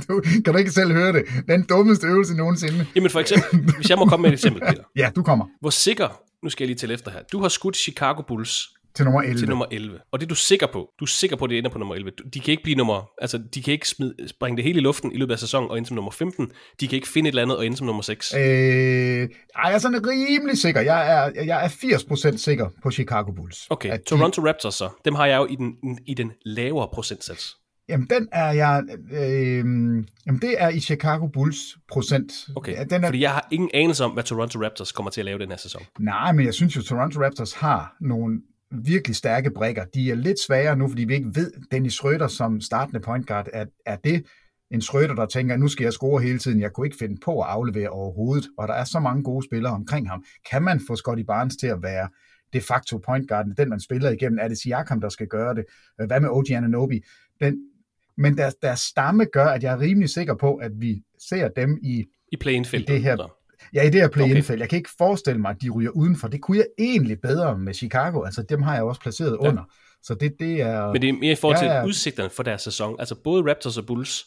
Du, kan du ikke selv høre det? Den dummeste øvelse nogensinde. Jamen for eksempel, hvis jeg må komme med et eksempel, Peter. Ja, du kommer. Hvor sikker, nu skal jeg lige til efter her, du har skudt Chicago Bulls til nummer 11. Til nummer 11. Og det er du sikker på. Du er sikker på, at det ender på nummer 11. De kan ikke blive nummer, altså de kan ikke smide, springe det hele i luften i løbet af sæsonen og ende som nummer 15. De kan ikke finde et eller andet og ende som nummer 6. Øh, jeg er sådan rimelig sikker. Jeg er, jeg er 80% sikker på Chicago Bulls. Okay, at Toronto de... Raptors så. Dem har jeg jo i den, i den lavere procentsats. Jamen, den er jeg... Øh, jamen, det er i Chicago Bulls procent. Okay, ja, den er, fordi jeg har ingen anelse om, hvad Toronto Raptors kommer til at lave den her sæson. Nej, men jeg synes jo, Toronto Raptors har nogle virkelig stærke brækker. De er lidt svagere nu, fordi vi ikke ved, Dennis Schröder som startende point guard, er, er det en Schröder, der tænker, nu skal jeg score hele tiden, jeg kunne ikke finde på at aflevere overhovedet, og der er så mange gode spillere omkring ham. Kan man få Scotty Barnes til at være de facto point guard, den man spiller igennem? Er det Siakam, der skal gøre det? Hvad med OG Ananobi? Den, men deres, deres stamme gør, at jeg er rimelig sikker på, at vi ser dem i, I, i det her Ja, i det her play okay. Jeg kan ikke forestille mig, at de ryger udenfor. Det kunne jeg egentlig bedre med Chicago. Altså, dem har jeg også placeret ja. under. Så det, det er... Men det er mere i forhold til ja, ja. udsigterne for deres sæson. Altså, både Raptors og Bulls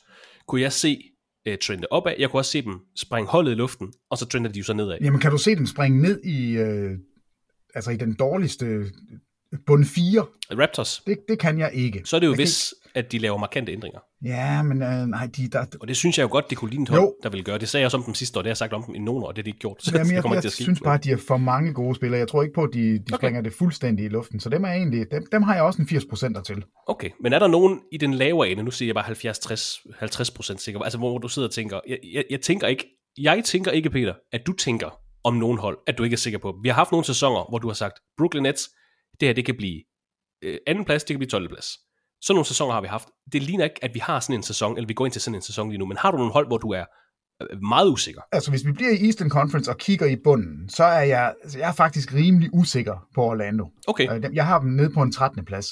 kunne jeg se uh, trende opad. Jeg kunne også se dem springe holdet i luften, og så trender de jo så nedad. Jamen, kan du se dem springe ned i, uh, altså i den dårligste bund 4? Raptors? Det, det kan jeg ikke. Så er det jo hvis, at de laver markante ændringer. Ja, men øh, nej, de der... Og det synes jeg jo godt, det kunne ligne et hold, der vil gøre. Det sagde jeg også om dem sidste år, det har jeg sagt om dem i nogle år, det har de ikke gjort. Så Jamen, jeg, det jeg, jeg synes bare, at de er for mange gode spillere. Jeg tror ikke på, at de, de okay. springer det fuldstændig i luften. Så dem, er egentlig, dem, dem har jeg også en 80% til. Okay, men er der nogen i den lavere ende, nu siger jeg bare 70-50% sikker, altså hvor du sidder og tænker, jeg, jeg, jeg tænker ikke, jeg tænker ikke, Peter, at du tænker om nogen hold, at du ikke er sikker på. Vi har haft nogle sæsoner, hvor du har sagt, Brooklyn Nets, det her, det kan blive øh, anden plads, det kan blive 12. plads. Sådan nogle sæsoner har vi haft. Det ligner ikke, at vi har sådan en sæson, eller vi går ind til sådan en sæson lige nu, men har du nogle hold, hvor du er øh, meget usikker? Altså, hvis vi bliver i Eastern Conference og kigger i bunden, så er jeg, altså, jeg er faktisk rimelig usikker på Orlando. Okay. Øh, jeg har dem nede på en 13. plads.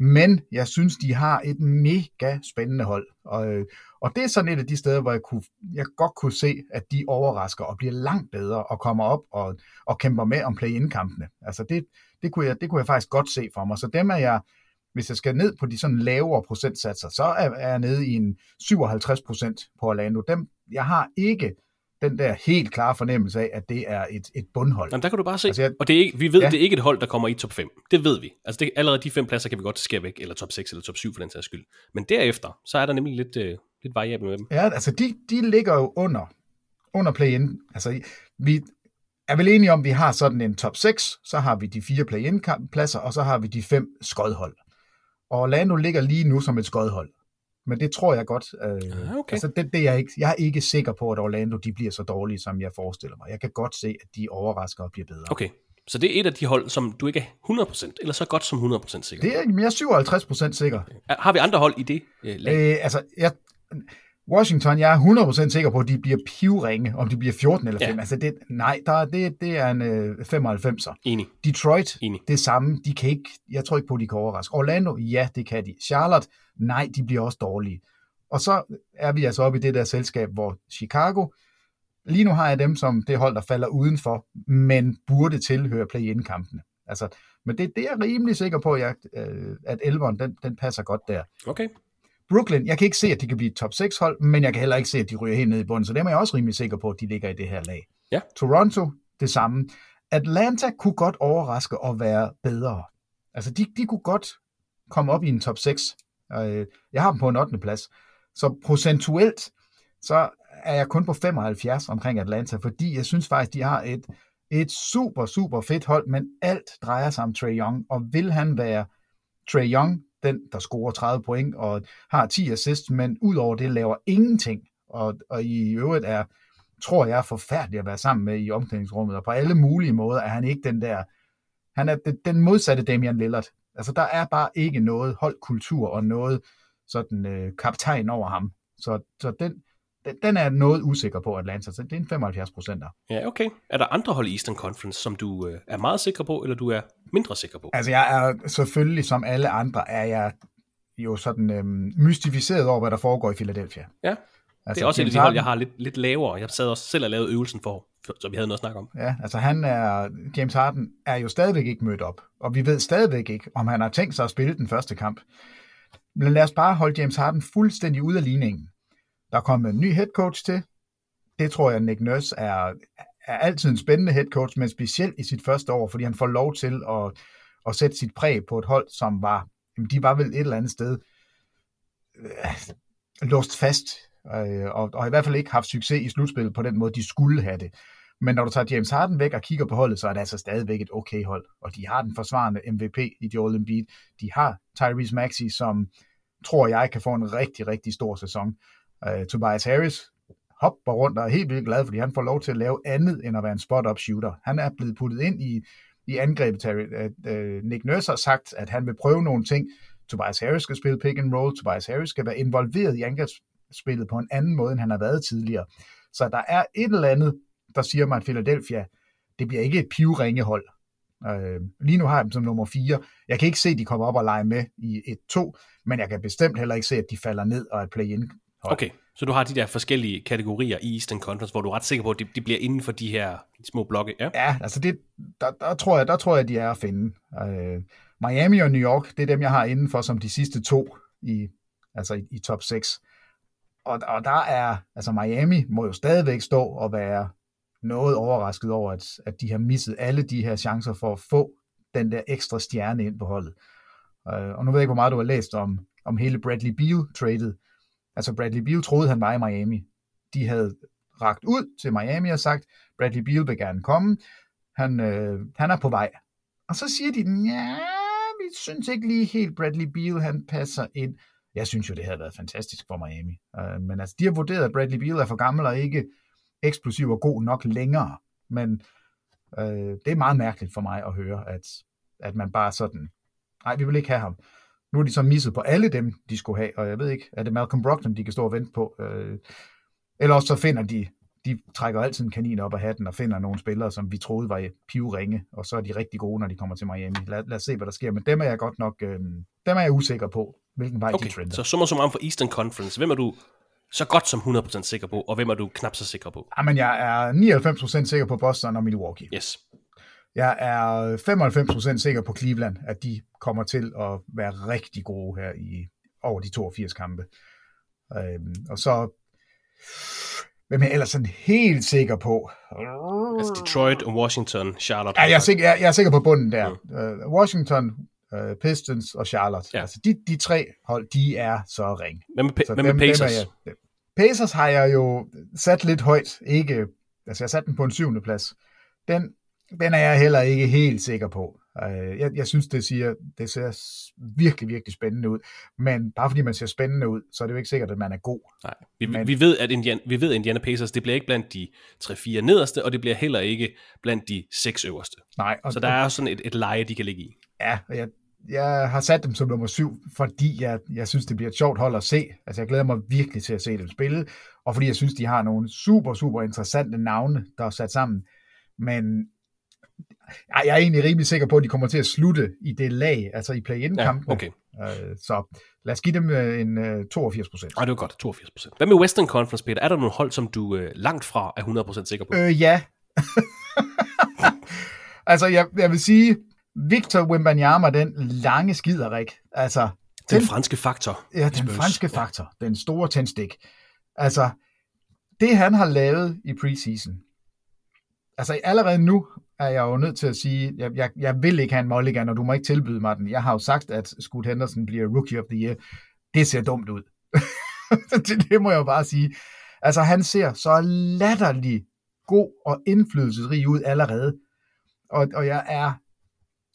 Men jeg synes, de har et mega spændende hold. Og, øh, og det er sådan et af de steder, hvor jeg, kunne, jeg godt kunne se, at de overrasker og bliver langt bedre og kommer op og, og kæmper med om play-in-kampene. Altså det, det, kunne jeg, det kunne jeg faktisk godt se for mig. Så dem er jeg hvis jeg skal ned på de sådan lavere procentsatser, så er, er jeg nede i en 57 procent på Orlando. Dem, jeg har ikke den der helt klare fornemmelse af, at det er et, et bundhold. Jamen, der kan du bare se, altså, jeg, og det er ikke, vi ved, ja. det er ikke et hold, der kommer i top 5. Det ved vi. Altså det, allerede de fem pladser kan vi godt skære væk, eller top 6 eller top 7 for den sags skyld. Men derefter, så er der nemlig lidt, øh, lidt variabel med dem. Ja, altså de, de ligger jo under, under play-in. Altså vi er vel enige om, at vi har sådan en top 6, så har vi de fire play-in pladser, og så har vi de fem skodhold. Og Orlando ligger lige nu som et skodhold. Men det tror jeg godt. Øh, ah, okay. altså det, det er jeg, ikke, jeg er ikke sikker på, at Orlando de bliver så dårlige, som jeg forestiller mig. Jeg kan godt se, at de overrasker og bliver bedre. Okay, så det er et af de hold, som du ikke er 100%, eller så godt som 100% sikker Det er, jeg er 57% sikker. Har vi andre hold i det øh, lag? Øh, altså, jeg, Washington, jeg er 100% sikker på, at de bliver pivringe, om de bliver 14 eller 5. Ja. Altså det, nej, der, det, det er en øh, 95'er. Enig. Detroit, Enig. det samme. De kan ikke, jeg tror ikke på, at de kan overraske. Orlando, ja, det kan de. Charlotte, nej, de bliver også dårlige. Og så er vi altså oppe i det der selskab, hvor Chicago, lige nu har jeg dem som det hold, der falder udenfor, men burde tilhøre play-in-kampene. Altså, men det, det er jeg rimelig sikker på, at, øh, at elveren, den, den passer godt der. Okay. Brooklyn, jeg kan ikke se, at de kan blive et top 6 hold, men jeg kan heller ikke se, at de ryger helt ned i bunden, så dem er jeg også rimelig sikker på, at de ligger i det her lag. Ja. Toronto, det samme. Atlanta kunne godt overraske og være bedre. Altså, de, de kunne godt komme op i en top 6. Øh, jeg har dem på en 8. plads. Så procentuelt, så er jeg kun på 75 omkring Atlanta, fordi jeg synes faktisk, de har et, et super, super fedt hold, men alt drejer sig om Trey Young, og vil han være Trey Young, den, der scorer 30 point og har 10 assists, men udover det laver ingenting, og, og i øvrigt er, tror jeg, forfærdelig at være sammen med i omklædningsrummet, og på alle mulige måder er han ikke den der, han er den modsatte Damian Lillard. Altså, der er bare ikke noget holdkultur og noget sådan øh, kaptajn over ham. Så, så den, den, den er noget usikker på Atlanta, så det er en 75 procenter. Ja, okay. Er der andre hold i Eastern Conference, som du øh, er meget sikker på, eller du er mindre sikker på? Altså jeg er selvfølgelig, som alle andre, er jeg jo sådan øh, mystificeret over, hvad der foregår i Philadelphia. Ja, altså, det er også James et af de hold, jeg har lidt, lidt lavere. Jeg sad også selv og lavede øvelsen for, så vi havde noget at snakke om. Ja, altså han er, James Harden er jo stadigvæk ikke mødt op, og vi ved stadigvæk ikke, om han har tænkt sig at spille den første kamp. Men lad os bare holde James Harden fuldstændig ud af ligningen. Der er kommet en ny head coach til. Det tror jeg, Nick Nurse er, er altid en spændende head coach, men specielt i sit første år, fordi han får lov til at, at sætte sit præg på et hold, som var, jamen de var vel et eller andet sted øh, låst fast, øh, og, og i hvert fald ikke haft succes i slutspillet på den måde, de skulle have det. Men når du tager James Harden væk og kigger på holdet, så er det altså stadigvæk et okay hold. Og de har den forsvarende MVP i Joel Embiid. De har Tyrese Maxey, som tror jeg kan få en rigtig, rigtig stor sæson. Uh, Tobias Harris hopper rundt og er helt vildt glad, fordi han får lov til at lave andet end at være en spot-up shooter. Han er blevet puttet ind i, i angrebet. Terry, uh, uh, Nick Nurse har sagt, at han vil prøve nogle ting. Tobias Harris skal spille pick and roll. Tobias Harris skal være involveret i angrebsspillet på en anden måde, end han har været tidligere. Så der er et eller andet der siger mig, at Philadelphia, det bliver ikke et pivringehold. Øh, lige nu har jeg dem som nummer 4. Jeg kan ikke se, at de kommer op og lege med i et 2, men jeg kan bestemt heller ikke se, at de falder ned og er play-in. Hold. Okay, så du har de der forskellige kategorier i Eastern Conference, hvor du er ret sikker på, at de, de bliver inden for de her små blokke. Ja, ja altså det, der, der, tror jeg, der tror jeg, de er at finde. Øh, Miami og New York, det er dem, jeg har inden for som de sidste to i, altså i, i top 6. Og, og der er, altså Miami må jo stadigvæk stå og være noget overrasket over, at, at de har misset alle de her chancer for at få den der ekstra stjerne ind på holdet. Uh, og nu ved jeg ikke, hvor meget du har læst om, om hele Bradley Beal-tradet. Altså Bradley Beal troede, han var i Miami. De havde ragt ud til Miami og sagt, Bradley Beal vil gerne komme. Han, øh, han er på vej. Og så siger de, ja, vi synes ikke lige helt, Bradley Beal han passer ind. Jeg synes jo, det havde været fantastisk for Miami. Uh, men altså, de har vurderet, at Bradley Beal er for gammel og ikke eksplosiv og god nok længere. Men øh, det er meget mærkeligt for mig at høre, at, at man bare sådan, nej, vi vil ikke have ham. Nu er de så misset på alle dem, de skulle have, og jeg ved ikke, er det Malcolm Brogdon, de kan stå og vente på? Øh, eller også så finder de, de trækker altid en kanin op af hatten og finder nogle spillere, som vi troede var pivringe, og så er de rigtig gode, når de kommer til Miami. Lad, lad os se, hvad der sker, men dem er jeg godt nok, øh, dem er jeg usikker på, hvilken vej okay, de trender. så summer som om for Eastern Conference, hvem er du så godt som 100% sikker på, og hvem er du knap så sikker på? Jamen, jeg er 99% sikker på Boston og Milwaukee. Yes. Jeg er 95% sikker på Cleveland, at de kommer til at være rigtig gode her i over de 82 kampe. Øhm, og så hvem er jeg ellers sådan helt sikker på? Altså Detroit, Washington, Charlotte. Ja, jeg er sikker, jeg, jeg er sikker på bunden der. Mm. Uh, Washington, uh, Pistons og Charlotte. Ja. Altså de, de tre hold, de er så ring. Hvad med, så hvem dem, med Pacers? Dem jeg, Pacers har jeg jo sat lidt højt. Ikke, altså jeg har sat den på en syvende plads. Den, den er jeg heller ikke helt sikker på. Uh, jeg, jeg synes, det, siger, det ser virkelig, virkelig spændende ud. Men bare fordi man ser spændende ud, så er det jo ikke sikkert, at man er god. Nej, vi, Men, vi, ved, at Indiana, vi ved, at Indiana Pacers, det bliver ikke blandt de 3-4 nederste, og det bliver heller ikke blandt de 6 øverste. Nej. Og, så der er sådan et, et leje, de kan ligge i. Ja, og jeg, jeg har sat dem som nummer syv, fordi jeg, jeg synes, det bliver et sjovt hold at se. Altså, jeg glæder mig virkelig til at se dem spille, og fordi jeg synes, de har nogle super, super interessante navne, der er sat sammen. Men jeg er egentlig rimelig sikker på, at de kommer til at slutte i det lag, altså i play-in-kampen. Ja, okay. Øh, så lad os give dem øh, en 82 procent. Ej, det var godt, 82 procent. Hvad med Western Conference, Peter? Er der nogle hold, som du øh, langt fra er 100 procent sikker på? Øh, ja. altså, jeg, jeg vil sige, Victor Wembanyama, den lange skiderik. Altså, den, den franske faktor. Ja, den franske faktor. Den store tændstik. Altså, det han har lavet i preseason, altså allerede nu er jeg jo nødt til at sige, jeg, jeg, jeg vil ikke have en mulligan, og du må ikke tilbyde mig den. Jeg har jo sagt, at Scoot Henderson bliver Rookie of the Year. Det ser dumt ud. det, det må jeg jo bare sige. Altså, han ser så latterlig god og indflydelsesrig ud allerede. Og, og jeg er,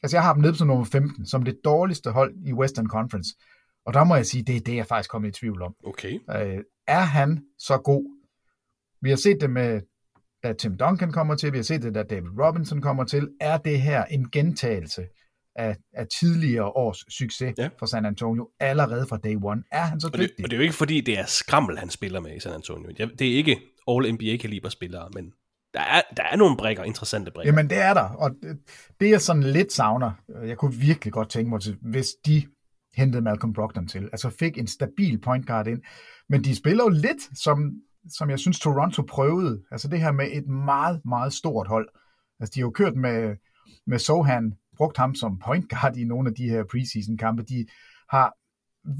altså jeg har dem ned som nummer 15, som det dårligste hold i Western Conference. Og der må jeg sige, det er det, jeg faktisk kommer i tvivl om. Okay. Øh, er han så god? Vi har set det med da Tim Duncan kommer til, vi har set det, da David Robinson kommer til, er det her en gentagelse af, af tidligere års succes ja. for San Antonio allerede fra day one. Er han så og dygtig? Det, og det er jo ikke fordi, det er skrammel, han spiller med i San Antonio. Det er ikke All-NBA-kaliber spillere, men der er, der er nogle brækker, interessante brækker. Jamen det er der, og det, det jeg sådan lidt savner, jeg kunne virkelig godt tænke mig til, hvis de hentede Malcolm Brogdon til, altså fik en stabil point guard ind, men de spiller jo lidt som som jeg synes Toronto prøvede. Altså det her med et meget, meget stort hold. Altså de har jo kørt med, med Sohan, brugt ham som point guard i nogle af de her preseason kampe. De har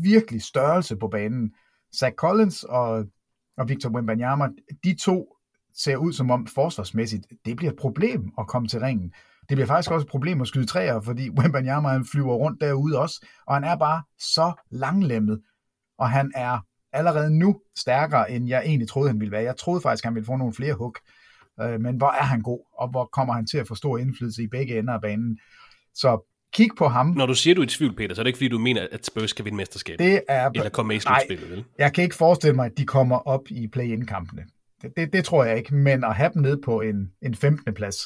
virkelig størrelse på banen. Zach Collins og, og Victor Wembanyama, de to ser ud som om forsvarsmæssigt, det bliver et problem at komme til ringen. Det bliver faktisk også et problem at skyde træer, fordi Wembanyama han flyver rundt derude også, og han er bare så langlemmet, og han er allerede nu stærkere, end jeg egentlig troede, han ville være. Jeg troede faktisk, han ville få nogle flere hook. Øh, men hvor er han god, og hvor kommer han til at få stor indflydelse i begge ender af banen. Så kig på ham. Når du siger, du er i tvivl, Peter, så er det ikke, fordi du mener, at Spurs skal vinde mesterskabet. Det er... Eller komme med i slutspillet, vel? Jeg kan ikke forestille mig, at de kommer op i play-in-kampene. Det, det, det, tror jeg ikke, men at have dem ned på en, en 15. plads,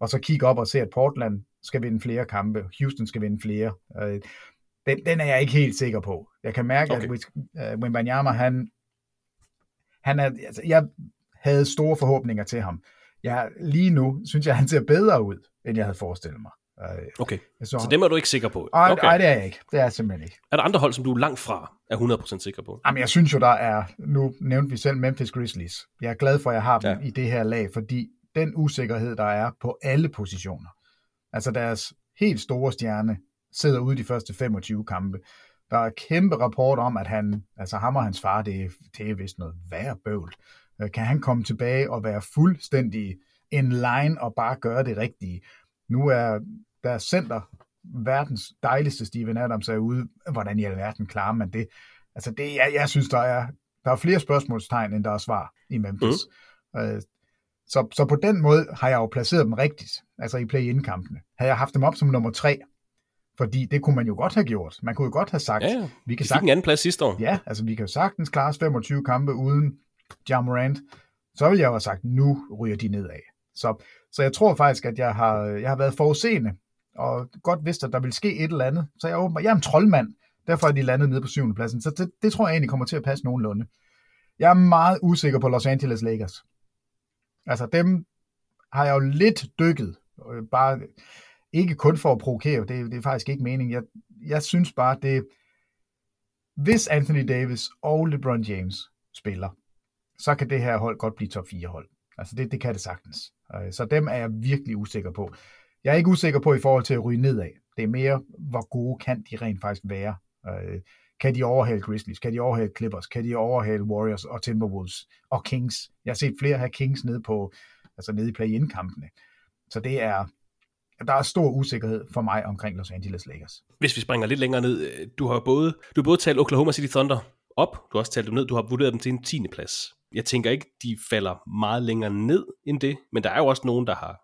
og så kigge op og se, at Portland skal vinde flere kampe, Houston skal vinde flere. Øh, den, den er jeg ikke helt sikker på. Jeg kan mærke, okay. at uh, Wimbanyama, han, han er, altså, jeg havde store forhåbninger til ham. Jeg, lige nu synes jeg, han ser bedre ud, end jeg havde forestillet mig. Uh, okay, så, så dem er du ikke sikker på? Nej, okay. nej, det er jeg ikke. Det er jeg simpelthen ikke. Er der andre hold, som du er langt fra er 100% sikker på? Jamen, jeg synes jo, der er, nu nævnte vi selv Memphis Grizzlies. Jeg er glad for, at jeg har dem ja. i det her lag, fordi den usikkerhed, der er på alle positioner, altså deres helt store stjerne, sidder ude de første 25 kampe. Der er kæmpe rapport om, at han, altså ham og hans far, det, det er vist noget værre bøvl. Øh, kan han komme tilbage og være fuldstændig in line og bare gøre det rigtige? Nu er der center, verdens dejligste Steven Adams er ude. Hvordan i alverden klarer man det? Altså det, jeg, jeg synes, der er, der er flere spørgsmålstegn, end der er svar i Memphis. Mm. Øh, så, så på den måde har jeg jo placeret dem rigtigt, altså i play-in-kampene. Havde jeg haft dem op som nummer tre, fordi det kunne man jo godt have gjort. Man kunne jo godt have sagt... Ja, ja. Vi kan sagtens, en anden plads sidste år. Ja, altså vi kan jo sagtens klare 25 kampe uden John Morant. Så vil jeg jo have sagt, nu ryger de nedad. Så, så jeg tror faktisk, at jeg har, jeg har været forudseende, og godt vidst, at der vil ske et eller andet. Så jeg, åbenbar, jeg er en troldmand, derfor er de landet nede på syvende pladsen. Så det, det tror jeg egentlig kommer til at passe nogenlunde. Jeg er meget usikker på Los Angeles Lakers. Altså dem har jeg jo lidt dykket. Bare ikke kun for at provokere, det, det er faktisk ikke meningen. Jeg, jeg synes bare, det hvis Anthony Davis og LeBron James spiller, så kan det her hold godt blive top 4 hold. Altså det, det kan det sagtens. Øh, så dem er jeg virkelig usikker på. Jeg er ikke usikker på i forhold til at ryge nedad. Det er mere, hvor gode kan de rent faktisk være. Øh, kan de overhale Grizzlies? Kan de overhale Clippers? Kan de overhale Warriors og Timberwolves og Kings? Jeg har set flere have Kings nede på, altså nede i play-in-kampene. Så det er, der er stor usikkerhed for mig omkring Los Angeles Lakers. Hvis vi springer lidt længere ned, øh, du har både, du har både talt Oklahoma City Thunder op, du har også talt dem ned, du har vurderet dem til en 10. plads. Jeg tænker ikke, de falder meget længere ned end det, men der er jo også nogen, der har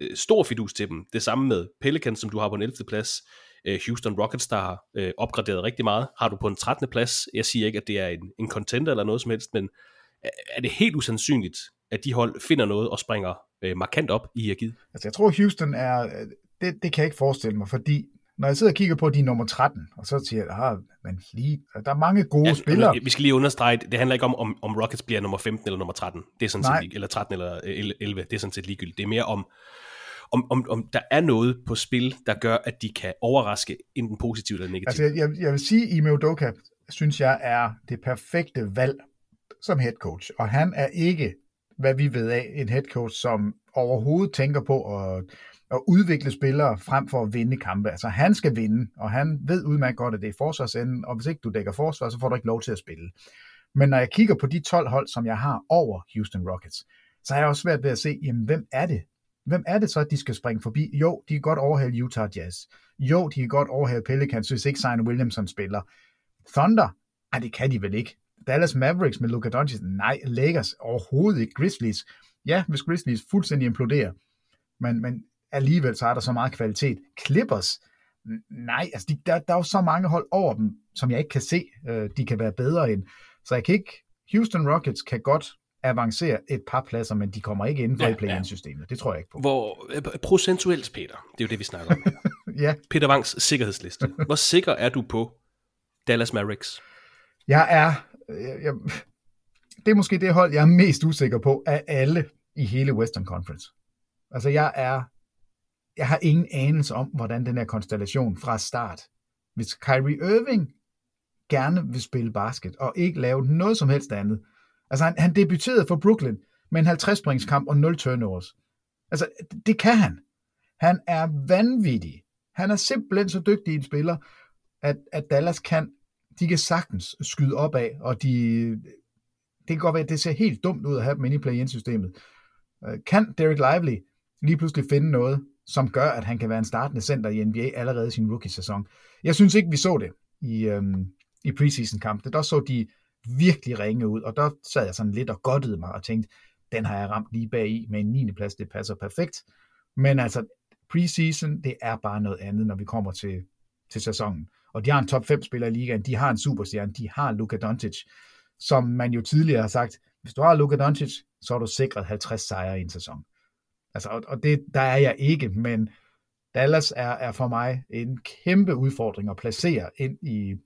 øh, stor fidus til dem. Det samme med Pelicans, som du har på en 11. plads. Øh, Houston Rockets, der har øh, opgraderet rigtig meget, har du på en 13. plads. Jeg siger ikke, at det er en, en contender eller noget som helst, men er det helt usandsynligt, at de hold finder noget og springer øh, markant op i hierarkiet? Altså jeg tror, Houston er, det, det kan jeg ikke forestille mig, fordi når jeg sidder og kigger på de nummer 13, og så siger jeg, ah, men lige, der er mange gode ja, spillere. Vi skal lige understrege, det handler ikke om, om, om Rockets bliver nummer 15 eller nummer 13. Det er sådan Nej. set, eller 13 eller 11, det er sådan set ligegyldigt. Det er mere om, om, om, om der er noget på spil, der gør, at de kan overraske enten positivt eller negativt. Altså, jeg, jeg vil sige, at Ime Udoka, synes jeg, er det perfekte valg som head coach. Og han er ikke, hvad vi ved af, en head coach, som overhovedet tænker på at, at udvikle spillere frem for at vinde kampe. Altså han skal vinde, og han ved udmærket godt, at det er forsvarsenden, og hvis ikke du dækker forsvar, så får du ikke lov til at spille. Men når jeg kigger på de 12 hold, som jeg har over Houston Rockets, så er jeg også svært ved at se, jamen, hvem er det, hvem er det så, at de skal springe forbi? Jo, de kan godt overhale Utah Jazz. Jo, de kan godt overhale Pelicans, hvis ikke Zion Williamson spiller. Thunder? Ej, det kan de vel ikke. Dallas Mavericks med Luka Doncic? Nej, Lakers overhovedet ikke. Grizzlies? Ja, hvis Grizzlies fuldstændig imploderer. Men, men alligevel så er der så meget kvalitet. Clippers? Nej, altså de, der, der er jo så mange hold over dem, som jeg ikke kan se, øh, de kan være bedre end. Så jeg kan ikke... Houston Rockets kan godt avancere et par pladser, men de kommer ikke inden for ja, i play-in-systemet. Ja. Det tror jeg ikke på. Hvor øh, procentuelt, Peter, det er jo det, vi snakker om. ja. Peter Wangs sikkerhedsliste. Hvor sikker er du på Dallas Mavericks? Jeg er... Jeg, jeg, det er måske det hold, jeg er mest usikker på af alle i hele Western Conference. Altså, jeg er... Jeg har ingen anelse om, hvordan den her konstellation fra start, hvis Kyrie Irving gerne vil spille basket, og ikke lave noget som helst andet, Altså, han, han debuterede for Brooklyn med en 50-springskamp og 0 turnovers. Altså, det kan han. Han er vanvittig. Han er simpelthen så dygtig en spiller, at, at Dallas kan, de kan sagtens skyde op af, og de, det kan godt være, at det ser helt dumt ud at have dem inde i play-in-systemet. Øh, kan Derek Lively lige pludselig finde noget, som gør, at han kan være en startende center i NBA allerede i sin rookie-sæson? Jeg synes ikke, vi så det i, øhm, i preseason-kamp. Der så de virkelig ringe ud, og der sad jeg sådan lidt og godtede mig og tænkte, den har jeg ramt lige bag i med en 9. plads, det passer perfekt. Men altså, preseason, det er bare noget andet, når vi kommer til, til sæsonen. Og de har en top 5 spiller i ligaen, de har en superstjerne, de har Luka Doncic, som man jo tidligere har sagt, hvis du har Luka Doncic, så har du sikret 50 sejre i en sæson. Altså, og, og det, der er jeg ikke, men Dallas er, er for mig en kæmpe udfordring at placere ind i,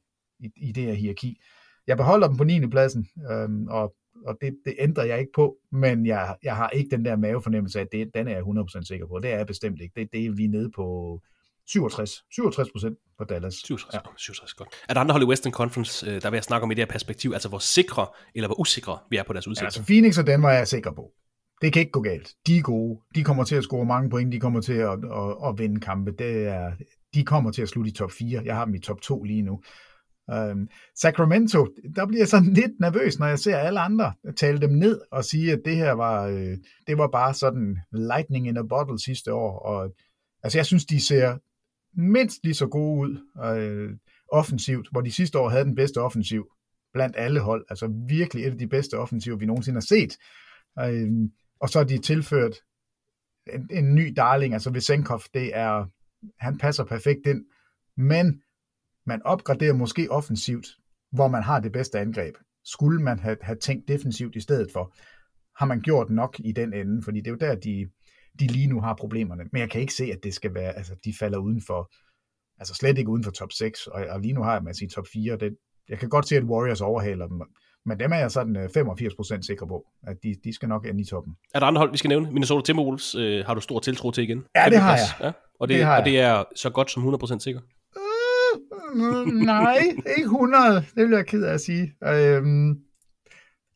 i, i det her hierarki jeg beholder dem på 9. pladsen, øhm, og, og det, det ændrer jeg ikke på, men jeg, jeg har ikke den der mavefornemmelse af, at det, den er jeg 100% sikker på. Det er jeg bestemt ikke. Det, det er vi nede på 67, 67 procent på Dallas. 67, ja. 67, godt. Er der andre hold i Western Conference, øh, der vil jeg snakke om i det her perspektiv, altså hvor sikre eller hvor usikre vi er på deres udsigter? Ja, altså Phoenix og Denver er jeg sikker på. Det kan ikke gå galt. De er gode. De kommer til at score mange point. De kommer til at, at, at, vinde kampe. Det er, de kommer til at slutte i top 4. Jeg har dem i top 2 lige nu. Um, Sacramento, der bliver jeg sådan lidt nervøs, når jeg ser alle andre tale dem ned og sige, at det her var, øh, det var bare sådan lightning in a bottle sidste år. Og, altså jeg synes, de ser mindst lige så gode ud øh, offensivt, hvor de sidste år havde den bedste offensiv blandt alle hold. Altså virkelig et af de bedste offensiver, vi nogensinde har set. Øh, og så har de tilført en, en ny darling, altså Vesenkov, det er, han passer perfekt ind, men man opgraderer måske offensivt, hvor man har det bedste angreb. Skulle man have, have tænkt defensivt i stedet for, har man gjort nok i den ende, fordi det er jo der, de, de lige nu har problemerne. Men jeg kan ikke se, at det skal være, altså de falder uden for, altså slet ikke uden for top 6, og, og lige nu har jeg med at sige top 4. Det, jeg kan godt se, at Warriors overhaler dem, men dem er jeg sådan 85% øh, sikker på, at de, de skal nok ende i toppen. Er der andre hold, vi skal nævne? Minnesota Timberwolves øh, har du stor tiltro til igen? Ja, det har jeg. Ja, og det, det har og det er så godt som 100% sikker? nej, ikke 100. Det vil jeg ked af at sige. Øhm,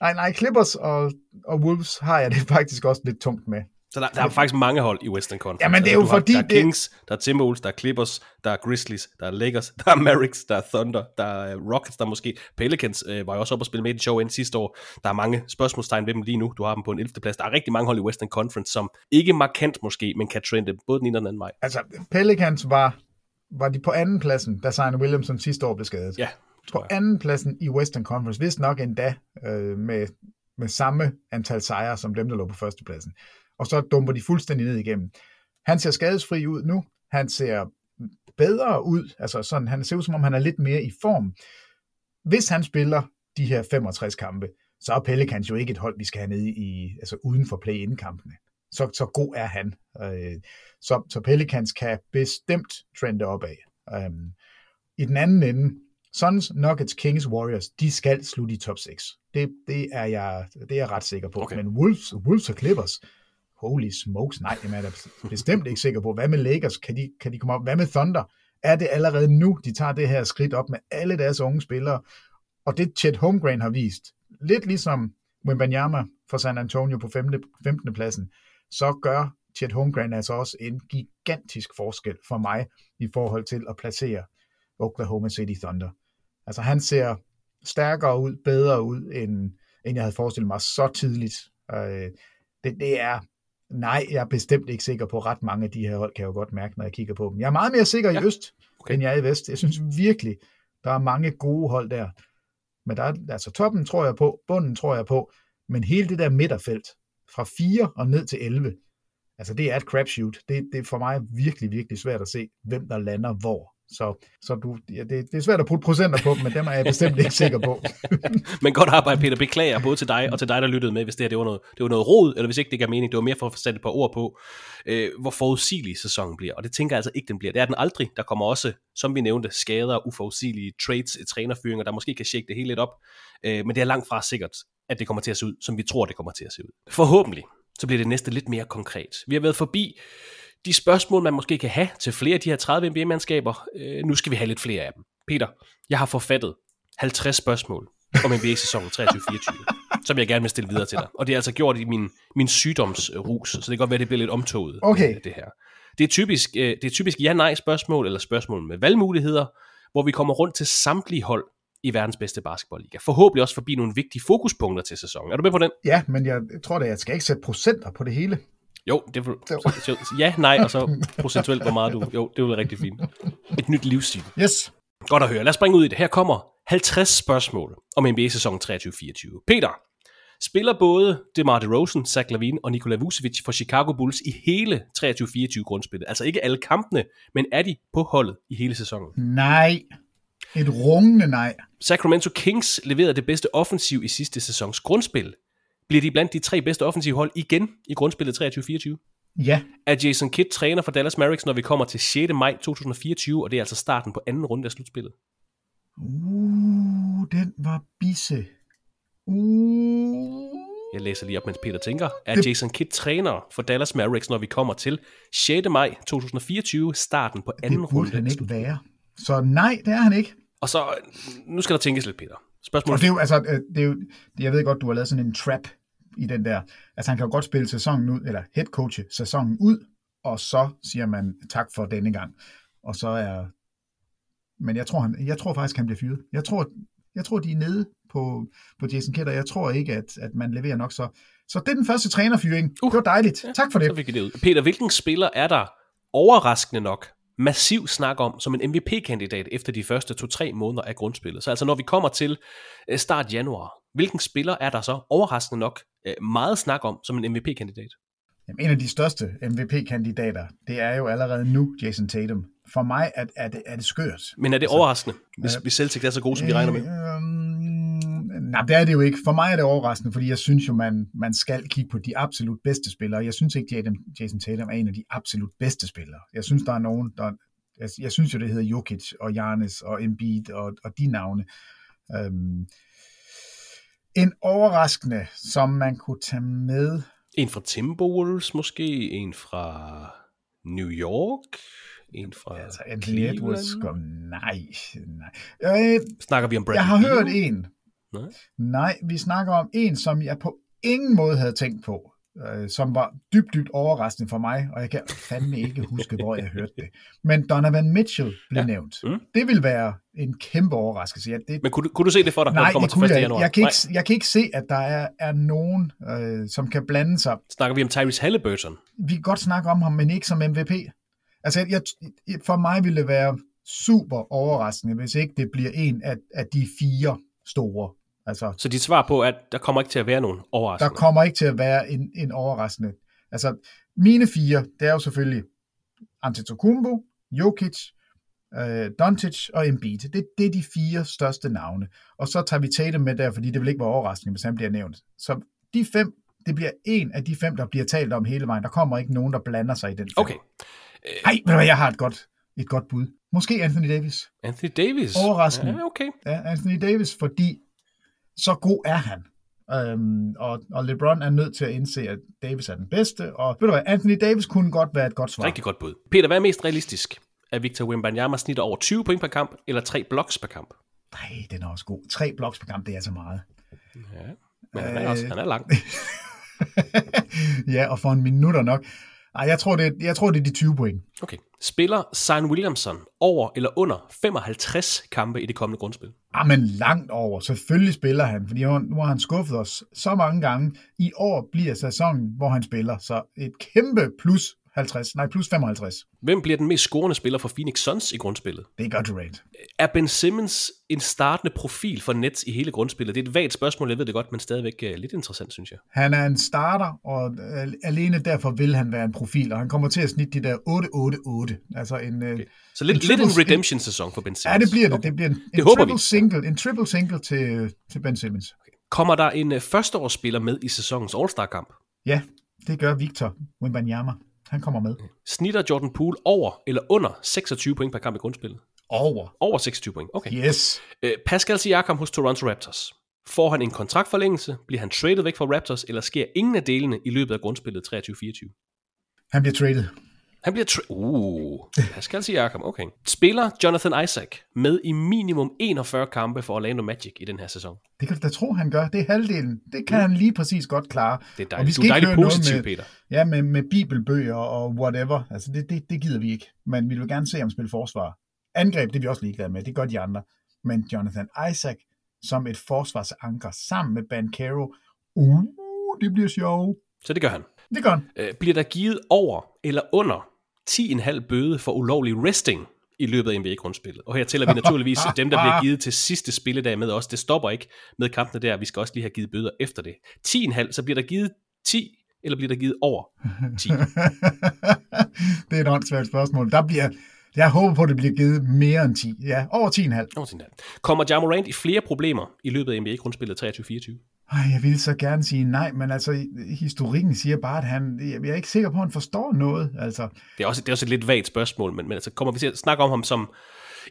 nej, nej, Clippers og, og Wolves har jeg det faktisk også lidt tungt med. Så der, der er faktisk mange hold i Western Conference. Jamen, det er jo altså, du har- fordi Der er det- Kings, der er Timberwolves, der er Clippers, der er Grizzlies, der er Lakers, der er Mavericks, der er Thunder, der er Rockets, der er måske Pelicans øh, var jo også oppe og spille med i show end sidste år. Der er mange spørgsmålstegn ved dem lige nu. Du har dem på en 11. plads. Der er rigtig mange hold i Western Conference, som ikke markant måske, men kan trende både den ene og den anden vej. Altså, Pelicans var, var de på anden pladsen, da Zion Williamson sidste år blev skadet. Ja, På anden pladsen i Western Conference, hvis nok endda øh, med, med samme antal sejre som dem, der lå på førstepladsen. Og så dumper de fuldstændig ned igennem. Han ser skadesfri ud nu. Han ser bedre ud. Altså sådan, han ser ud som om, han er lidt mere i form. Hvis han spiller de her 65 kampe, så er Pelicans jo ikke et hold, vi skal have nede i, altså uden for play-in-kampene. Så, så god er han. Øh, så, så Pelicans kan bestemt trende opad. Um, I den anden ende, Suns, Nuggets, Kings, Warriors, de skal slutte i top 6. Det, det, er, jeg, det er jeg ret sikker på. Okay. Men Wolves, Wolves og Clippers, holy smokes, nej, det jeg er bestemt ikke sikker på. Hvad med Lakers? Kan de, kan de komme op? Hvad med Thunder? Er det allerede nu, de tager det her skridt op med alle deres unge spillere? Og det Chet Holmgren har vist, lidt ligesom Wimbanyama for San Antonio på 15. 15. pladsen, så gør Chet Holmgren altså også en gigantisk forskel for mig i forhold til at placere Oklahoma City Thunder. Altså han ser stærkere ud, bedre ud, end, end jeg havde forestillet mig så tidligt. Øh, det, det er, nej, jeg er bestemt ikke sikker på ret mange af de her hold, kan jeg jo godt mærke, når jeg kigger på dem. Jeg er meget mere sikker ja. i øst, okay. end jeg er i vest. Jeg synes virkelig, der er mange gode hold der. Men der er, altså toppen tror jeg på, bunden tror jeg på, men hele det der midterfelt, fra 4 og ned til 11, altså det er et crapshoot. Det, det er for mig virkelig, virkelig svært at se, hvem der lander hvor. Så, så du, ja, det, det er svært at putte procenter på, men dem er jeg bestemt ikke sikker på. Men godt arbejde, Peter. Beklager både til dig og til dig, der lyttede med, hvis det her det var noget, det var noget rod, eller hvis ikke det gav mening. Det var mere for at sætte et par ord på, øh, hvor forudsigelig sæsonen bliver. Og det tænker jeg altså ikke, den bliver. Det er den aldrig. Der kommer også, som vi nævnte, skader, uforudsigelige trades, trænerfyringer, der måske kan shake det hele lidt op. Øh, men det er langt fra sikkert, at det kommer til at se ud, som vi tror, det kommer til at se ud. Forhåbentlig, så bliver det næste lidt mere konkret. Vi har været forbi de spørgsmål, man måske kan have til flere af de her 30 NBA-mandskaber. Øh, nu skal vi have lidt flere af dem. Peter, jeg har forfattet 50 spørgsmål om NBA-sæsonen 23-24, som jeg gerne vil stille videre til dig. Og det er altså gjort i min, min sygdomsrus, så det kan godt være, at det bliver lidt omtoget, Okay. øh, det her. Det er typisk, øh, det er typisk ja-nej-spørgsmål, eller spørgsmål med valgmuligheder, hvor vi kommer rundt til samtlige hold i verdens bedste basketballliga. Forhåbentlig også forbi nogle vigtige fokuspunkter til sæsonen. Er du med på den? Ja, men jeg tror da, jeg skal ikke sætte procenter på det hele. Jo, det vil, så, ja, nej, og så procentuelt, hvor meget du... Jo, det være rigtig fint. Et nyt livsstil. Yes. Godt at høre. Lad os springe ud i det. Her kommer 50 spørgsmål om NBA-sæsonen 23-24. Peter, spiller både DeMar DeRozan, Zach Lavine og Nikola Vucevic for Chicago Bulls i hele 23-24 grundspillet? Altså ikke alle kampene, men er de på holdet i hele sæsonen? Nej. Et rungende nej. Sacramento Kings leverede det bedste offensiv i sidste sæsons grundspil. Bliver de blandt de tre bedste offensive hold igen i grundspillet 23-24? Ja. Er Jason Kidd træner for Dallas Mavericks, når vi kommer til 6. maj 2024, og det er altså starten på anden runde af slutspillet? Uh, den var bisse. Uh. Jeg læser lige op, mens Peter tænker. Er Det- Jason Kidd træner for Dallas Mavericks, når vi kommer til 6. maj 2024, starten på anden Det burde runde? han ikke være. Så nej, det er han ikke. Og så, nu skal der tænkes lidt, Peter. Spørgsmål Og det er jo, altså, øh, det er jo, jeg ved godt, du har lavet sådan en trap i den der. Altså, han kan jo godt spille sæsonen ud, eller headcoache sæsonen ud, og så siger man tak for denne gang. Og så er... Men jeg tror, han, jeg tror faktisk, han bliver fyret. Jeg tror, jeg tror de er nede på, på Jason Kidd, og jeg tror ikke, at, at man leverer nok så. Så det er den første trænerfyring. Uh, det var dejligt. Ja, tak for det. Så det ud. Peter, hvilken spiller er der overraskende nok massiv snak om som en MVP-kandidat efter de første 2-3 måneder af grundspillet? Så altså når vi kommer til øh, start januar, hvilken spiller er der så overraskende nok øh, meget snak om som en MVP-kandidat? Jamen, en af de største MVP-kandidater, det er jo allerede nu Jason Tatum. For mig er, er, det, er det skørt. Men er det overraskende, hvis, hvis Celtics er så gode, som vi regner med? Øhm, nej, det er det jo ikke. For mig er det overraskende, fordi jeg synes jo, man, man skal kigge på de absolut bedste spillere. Jeg synes ikke, at Jason Tatum er en af de absolut bedste spillere. Jeg synes, der er nogen, der... Jeg, jeg synes jo, det hedder Jokic og Giannis og Embiid og, og de navne. Øhm, en overraskende, som man kunne tage med... En fra Timberwolves måske, en fra New York, en fra altså, Anthony Edwards, kom, nej, nej. Øh, Snakker vi om Bradley Jeg har Beal? hørt en. Nej. Nej, vi snakker om en, som jeg på ingen måde havde tænkt på. Øh, som var dybt, dybt overraskende for mig, og jeg kan fandme ikke huske, hvor jeg hørte det. Men Donovan Mitchell blev ja. nævnt. Mm. Det vil være en kæmpe overraskelse. Ja, det... Men kunne du, kunne du se det for dig, Nej, når kommer det kunne til 1. jeg, januar? jeg, kan ikke, jeg kan ikke se, at der er, er nogen, øh, som kan blande sig. Snakker vi om Tyrese Halliburton? Vi kan godt snakke om ham, men ikke som MVP. Altså, jeg, for mig ville det være super overraskende, hvis ikke det bliver en af, af de fire store. Altså, så dit svar på, at der kommer ikke til at være nogen overraskende? Der kommer ikke til at være en, en overraskende. Altså, mine fire, det er jo selvfølgelig Antetokounmpo, Jokic, øh, Doncic og Embiid. Det, det er de fire største navne. Og så tager vi Tatum med der, fordi det vil ikke være overraskende, hvis han bliver nævnt. Så de fem, det bliver en af de fem, der bliver talt om hele vejen. Der kommer ikke nogen, der blander sig i den. Fem. Okay. Nej, ved du hvad, jeg har et godt, et godt bud. Måske Anthony Davis. Anthony Davis? Overraskende. Ja, okay. Ja, Anthony Davis, fordi så god er han. Øhm, og, og LeBron er nødt til at indse, at Davis er den bedste, og ved du hvad, Anthony Davis kunne godt være et godt svar. Rigtig godt bud. Peter, hvad er mest realistisk? Er Victor Wembanyama snitter over 20 point per kamp, eller 3 blocks per kamp? Nej, den er også god. 3 blocks per kamp, det er så meget. Ja, men han er, også, han er lang. ja, og for en minutter nok. Ej, jeg tror, det, jeg tror, det er de 20 point. Okay. Spiller Zion Williamson over eller under 55 kampe i det kommende grundspil? Ah, men langt over. Selvfølgelig spiller han, fordi nu har han skuffet os så mange gange. I år bliver sæsonen, hvor han spiller, så et kæmpe plus 50, nej, plus 55. Hvem bliver den mest scorende spiller for Phoenix Suns i grundspillet? Det er Durant. Er Ben Simmons en startende profil for Nets i hele grundspillet? Det er et vagt spørgsmål, jeg ved det godt, men stadigvæk uh, lidt interessant, synes jeg. Han er en starter, og alene derfor vil han være en profil, og han kommer til at snitte de der 8-8-8. Altså en, uh, okay. Så lidt en, lidt en redemption-sæson for Ben Simmons? Ja, det bliver det. Det bliver en, en, det triple vi. single, en triple single til, til Ben Simmons. Okay. Kommer der en førsteårsspiller med i sæsonens All-Star-kamp? Ja, det gør Victor Wembanyama. Han kommer med. Snitter Jordan Poole over eller under 26 point per kamp i grundspillet? Over. Over 26 point, okay. Yes. Øh, Pascal Siakam hos Toronto Raptors. Får han en kontraktforlængelse? Bliver han traded væk fra Raptors? Eller sker ingen af delene i løbet af grundspillet 23-24? Han bliver traded. Han bliver tra- Uh, Pascal Siakam, okay. Spiller Jonathan Isaac med i minimum 41 kampe for Orlando Magic i den her sæson? Det kan du da tro, han gør. Det er halvdelen. Det kan mm. han lige præcis godt klare. Det er dejligt. Og vi skal du er dejligt positiv, med, Peter. Ja, med, med bibelbøger og whatever. Altså, det, det, det gider vi ikke. Men vi vil gerne se ham spille forsvar. Angreb, det er vi også ligeglade med. Det gør de andre. Men Jonathan Isaac som et forsvarsanker sammen med Bankero. Uh, det bliver sjovt. Så det gør han. Det gør han. Øh, bliver der givet over eller under 10,5 bøde for ulovlig resting i løbet af NBA-grundspillet. Og her tæller vi naturligvis dem, der bliver givet til sidste spilledag med os. Det stopper ikke med kampene der. Vi skal også lige have givet bøder efter det. 10,5, så bliver der givet 10, eller bliver der givet over 10? det er et åndssvagt spørgsmål. Der bliver, jeg håber på, at det bliver givet mere end 10. Ja, over 10,5. Over 10,5. Kommer Jamorant i flere problemer i løbet af NBA-grundspillet 23-24? Jeg vil så gerne sige nej, men altså, historikken siger bare, at han, jeg er ikke sikker på, at han forstår noget. Altså. Det, er også, det er også et lidt vagt spørgsmål, men, men altså, kommer vi til at snakke om ham som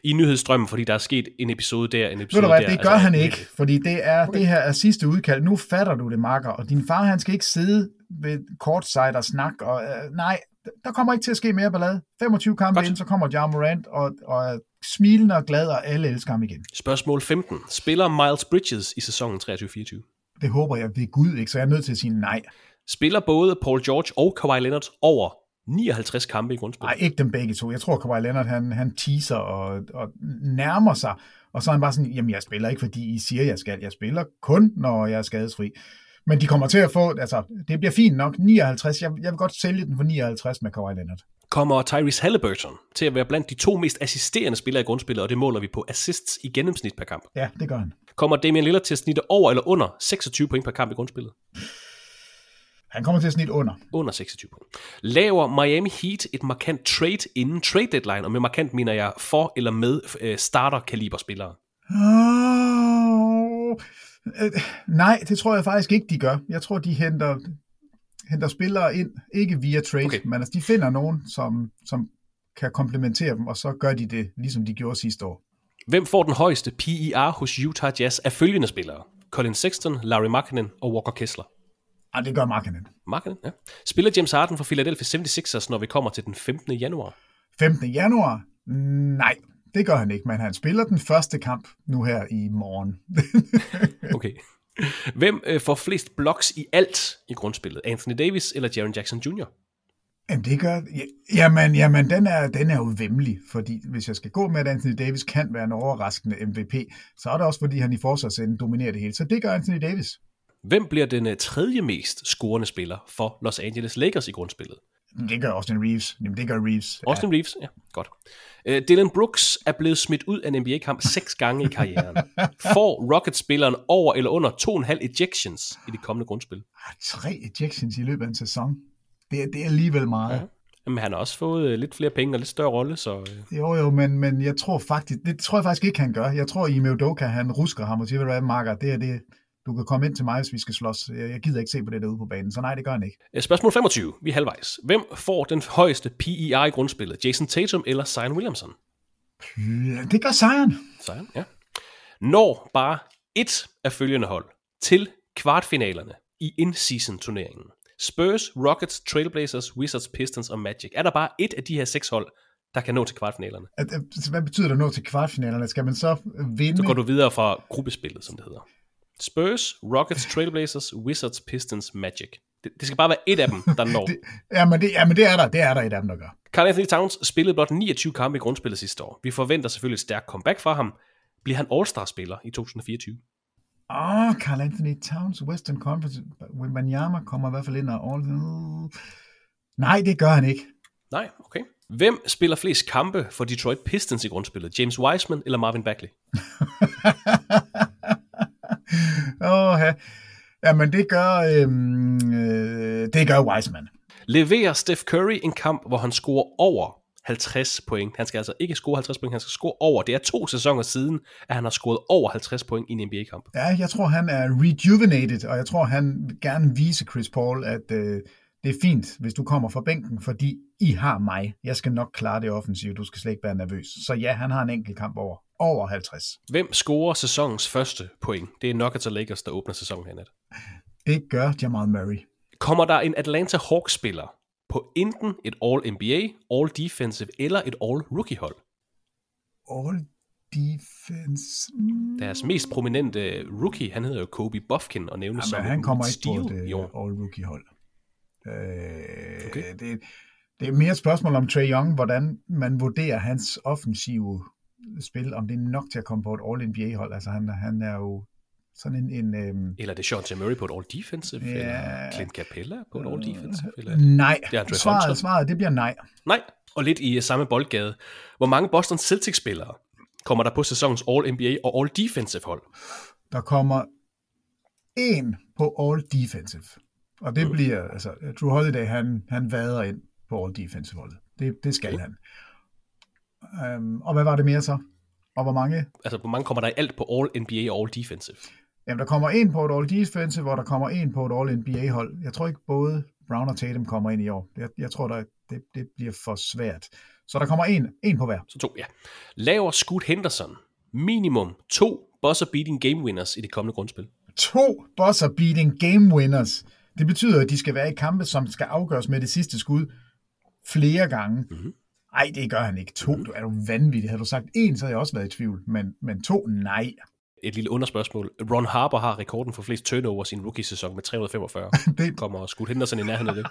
i nyhedsstrømmen, fordi der er sket en episode der, en episode Ved du hvad, der. det gør altså, han ikke, fordi det, er, okay. det her er sidste udkald. Nu fatter du det, Marker, og din far, han skal ikke sidde ved courtside og snakke, og uh, nej, der kommer ikke til at ske mere ballade. 25 kampe ind, så kommer John Morant og, og er smilende og glad, og alle elsker ham igen. Spørgsmål 15. Spiller Miles Bridges i sæsonen 23-24? Det håber jeg ved Gud ikke, så jeg er nødt til at sige nej. Spiller både Paul George og Kawhi Leonard over 59 kampe i grundspillet? Nej, ikke dem begge to. Jeg tror, Kawhi Leonard han, han teaser og, og nærmer sig, og så er han bare sådan, jamen jeg spiller ikke, fordi I siger, jeg skal. Jeg spiller kun, når jeg er skadesfri. Men de kommer til at få, altså, det bliver fint nok, 59. Jeg, jeg vil godt sælge den for 59 med Kawhi Leonard. Kommer Tyrese Halliburton til at være blandt de to mest assisterende spillere i grundspillet, og det måler vi på assists i gennemsnit per kamp. Ja, det gør han. Kommer Damian Lillard til at snitte over eller under 26 point per kamp i grundspillet? Han kommer til at snitte under. Under 26 point. Laver Miami Heat et markant trade inden trade deadline, og med markant mener jeg for eller med uh, starter-kaliber spillere? Oh, øh, nej, det tror jeg faktisk ikke, de gør. Jeg tror, de henter, henter spillere ind, ikke via trade, okay. men altså, de finder nogen, som, som kan komplementere dem, og så gør de det, ligesom de gjorde sidste år. Hvem får den højeste PER hos Utah Jazz af følgende spillere? Colin Sexton, Larry Markkinen og Walker Kessler. Ah, det gør Markkinen. Markkinen, ja. Spiller James Harden for Philadelphia 76ers, når vi kommer til den 15. januar? 15. januar? Nej, det gør han ikke, men han spiller den første kamp nu her i morgen. okay. Hvem øh, får flest blocks i alt i grundspillet? Anthony Davis eller Jaron Jackson Jr.? Jamen, det gør... Jamen, jamen den, er, den er jo vemmelig, fordi hvis jeg skal gå med, at Anthony Davis kan være en overraskende MVP, så er det også, fordi han i forsvarsenden dominerer det hele. Så det gør Anthony Davis. Hvem bliver den øh, tredje mest scorende spiller for Los Angeles Lakers i grundspillet? Det gør Austin Reeves. Jamen, det gør Reeves. Austin ja. Reeves, ja, godt. Uh, Dylan Brooks er blevet smidt ud af en NBA-kamp seks gange i karrieren. Får Rockets-spilleren over eller under 2,5 ejections i det kommende grundspil? Ah, tre ejections i løbet af en sæson. Det, er, det er alligevel meget. Ja. Men han har også fået uh, lidt flere penge og lidt større rolle, så... Uh... Jo, jo, men, men jeg tror faktisk... Det tror jeg faktisk ikke, han gør. Jeg tror, Ime Udoka, han rusker ham og siger, hvad Marker, det er det, du kan komme ind til mig, hvis vi skal slås. Jeg gider ikke se på det derude på banen, så nej, det gør han ikke. Spørgsmål 25. Vi er halvvejs. Hvem får den højeste PER i grundspillet? Jason Tatum eller Zion Williamson? Det gør Zion. Zion, ja. Når bare et af følgende hold til kvartfinalerne i in-season turneringen. Spurs, Rockets, Trailblazers, Wizards, Pistons og Magic. Er der bare et af de her seks hold, der kan nå til kvartfinalerne? Hvad betyder det at nå til kvartfinalerne? Skal man så vinde? Så går du videre fra gruppespillet, som det hedder. Spurs, Rockets, Trailblazers, Wizards, Pistons, Magic. Det, det skal bare være et af dem, der når. det, jamen, det, jamen, det er der. Det er der et af dem, der gør. Carl Anthony Towns spillede blot 29 kampe i grundspillet sidste år. Vi forventer selvfølgelig et stærkt comeback fra ham. Bliver han All-Star-spiller i 2024? Åh, oh, Carl Anthony Towns, Western Conference. Wembanyama kommer i hvert fald ind og all... Nej, det gør han ikke. Nej, okay. Hvem spiller flest kampe for Detroit Pistons i grundspillet? James Wiseman eller Marvin Bagley? Åh, ja. Jamen, det gør, øhm, øh, det gør Wiseman. Leverer Steph Curry en kamp, hvor han scorer over 50 point. Han skal altså ikke score 50 point, han skal score over. Det er to sæsoner siden, at han har scoret over 50 point i en NBA-kamp. Ja, jeg tror, han er rejuvenated, og jeg tror, han gerne vise Chris Paul, at øh, det er fint, hvis du kommer fra bænken, fordi I har mig. Jeg skal nok klare det offensivt, du skal slet ikke være nervøs. Så ja, han har en enkelt kamp over over 50. Hvem scorer sæsonens første point? Det er Nuggets og Lakers, der åbner sæsonen her Det gør Jamal Murray. Kommer der en Atlanta Hawks-spiller på enten et All-NBA, All-Defensive eller et All-Rookie-hold? All-Defense... Deres mest prominente rookie, han hedder jo Kobe Buffkin, og nævnes Jamen, som han kommer ikke på et All-Rookie-hold. Øh, okay. det, det er mere et spørgsmål om Trey Young, hvordan man vurderer hans offensive spil, om det er nok til at komme på et All-NBA-hold. Altså han, han er jo sådan en... en øhm... Eller det er Sean. Murray på et All-Defensive, ja... eller Clint Capella på et All-Defensive? Eller... Nej, det svaret, svaret det bliver nej. Nej, og lidt i samme boldgade. Hvor mange Boston Celtics-spillere kommer der på sæsonens All-NBA og All-Defensive hold? Der kommer en på All-Defensive. Og det mm. bliver, altså, Drew Holiday, han, han vader ind på All-Defensive holdet. Det, det skal okay. han. Øhm, og hvad var det mere så? Og hvor mange? Altså, hvor mange kommer der i alt på All NBA og All Defensive? Jamen, der kommer en på et All Defensive, og der kommer en på et All NBA hold. Jeg tror ikke både Brown og Tatum kommer ind i år. Jeg, jeg tror, der, det, det bliver for svært. Så der kommer en, en på hver. Så to, ja. Laver Scoot Henderson minimum to buzzer-beating game winners i det kommende grundspil? To buzzer-beating game winners? Det betyder, at de skal være i kampe, som skal afgøres med det sidste skud flere gange. Mm-hmm. Nej, det gør han ikke. To, du er du vanvittig. Havde du sagt en, så havde jeg også været i tvivl. Men, men to, nej. Et lille underspørgsmål. Ron Harper har rekorden for flest turnovers i en rookie-sæson med 345. det... Kommer skudt Henderson i nærheden af det.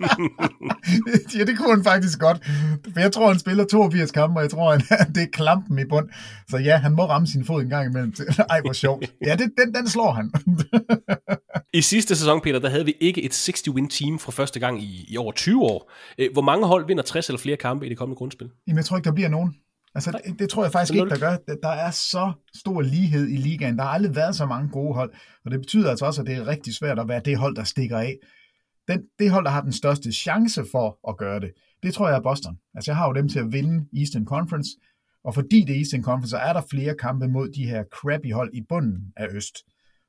ja, det kunne han faktisk godt. For jeg tror, han spiller 82 kampe, og jeg tror, han, det er klampen i bund. Så ja, han må ramme sin fod en gang imellem. Ej, hvor sjovt. Ja, det, den, den slår han. I sidste sæson, Peter, der havde vi ikke et 60-win team for første gang i, i over 20 år. Øh, hvor mange hold vinder 60 eller flere kampe i det kommende grundspil? Jamen, jeg tror ikke, der bliver nogen. Altså, det, det tror jeg faktisk ikke, der gør. Der er så stor lighed i ligaen. Der har aldrig været så mange gode hold, og det betyder altså også, at det er rigtig svært at være det hold, der stikker af. Den, det hold, der har den største chance for at gøre det, det tror jeg er Boston. Altså, jeg har jo dem til at vinde Eastern Conference, og fordi det er Eastern Conference, så er der flere kampe mod de her crappy hold i bunden af Øst.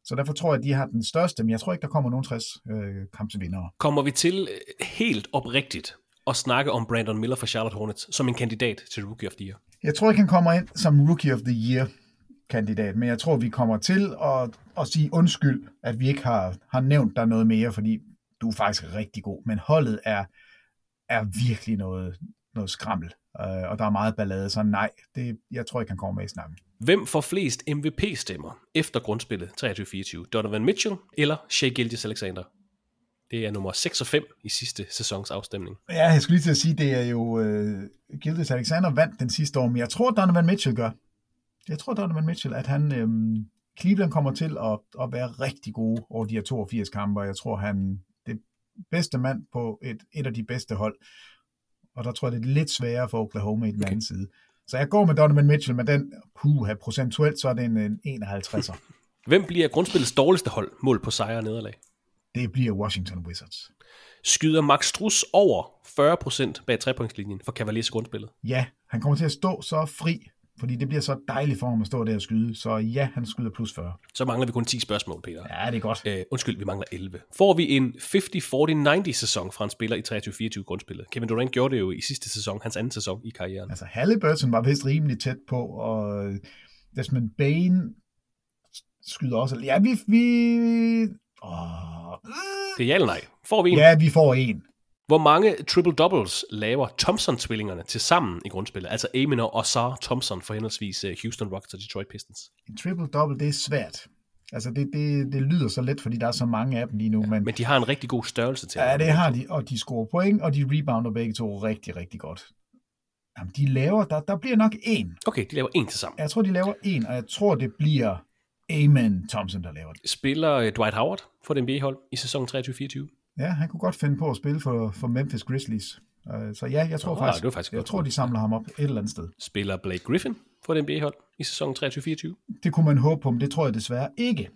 Så derfor tror jeg, at de har den største, men jeg tror ikke, der kommer nogen 60 øh, kampsvindere. Kommer vi til øh, helt oprigtigt at snakke om Brandon Miller fra Charlotte Hornets som en kandidat til Rookie of the Year? Jeg tror ikke, han kommer ind som Rookie of the Year kandidat, men jeg tror, vi kommer til at, at sige undskyld, at vi ikke har, har nævnt der noget mere, fordi du er faktisk rigtig god, men holdet er, er virkelig noget, noget skrammel, øh, og der er meget ballade, så nej, det, jeg tror ikke, han kommer med i snakken. Hvem får flest MVP-stemmer efter grundspillet 23-24? Donovan Mitchell eller Shea Gilgis Alexander? Det er nummer 6 og 5 i sidste sæsons afstemning. Ja, jeg skulle lige til at sige, det er jo uh, Gildas Alexander vandt den sidste år, men jeg tror, Donovan Mitchell gør. Jeg tror, Donovan Mitchell, at han, øhm, Cleveland kommer til at, at være rigtig gode over de her 82 kampe, og jeg tror, han bedste mand på et, et af de bedste hold. Og der tror jeg, det er lidt sværere for Oklahoma i den okay. anden side. Så jeg går med Donovan Mitchell, men den, puha, procentuelt, så er det en, en 51'er. Hvem bliver grundspillets dårligste hold mål på sejre og nederlag? Det bliver Washington Wizards. Skyder Max Struss over 40% bag trepointslinjen for Cavaliers grundspillet? Ja, han kommer til at stå så fri, fordi det bliver så dejligt for ham at stå der og skyde. Så ja, han skyder plus 40. Så mangler vi kun 10 spørgsmål, Peter. Ja, det er godt. Uh, undskyld, vi mangler 11. Får vi en 50-40-90 sæson fra en spiller i 23-24 grundspillet? Kevin Durant gjorde det jo i sidste sæson, hans anden sæson i karrieren. Altså, Halliburton var vist rimelig tæt på, og Desmond Bain skyder også. Ja, vi... vi åh, det er ja eller nej. Får vi en? Ja, vi får en. Hvor mange triple-doubles laver Thompson-tvillingerne til sammen i grundspillet? Altså Amin og Osar Thompson for henholdsvis øh, Houston Rockets og Detroit Pistons. En triple-double, det er svært. Altså det, det, det lyder så let, fordi der er så mange af dem lige nu. Ja, men, men de har en rigtig god størrelse til Ja, det har de, og de scorer point, og de rebounder begge to rigtig, rigtig godt. Jamen, de laver, der, der bliver nok en. Okay, de laver en til sammen. Jeg tror, de laver en, og jeg tror, det bliver Amen Thompson, der laver det. Spiller øh, Dwight Howard for den NBA-hold i sæson 23-24? Ja, han kunne godt finde på at spille for, for Memphis Grizzlies. Uh, så ja, jeg tror oh, faktisk, faktisk jeg tror, de samler ham op et eller andet sted. Spiller Blake Griffin for den NBA-hold i sæson 23-24? Det kunne man håbe på, men det tror jeg desværre ikke.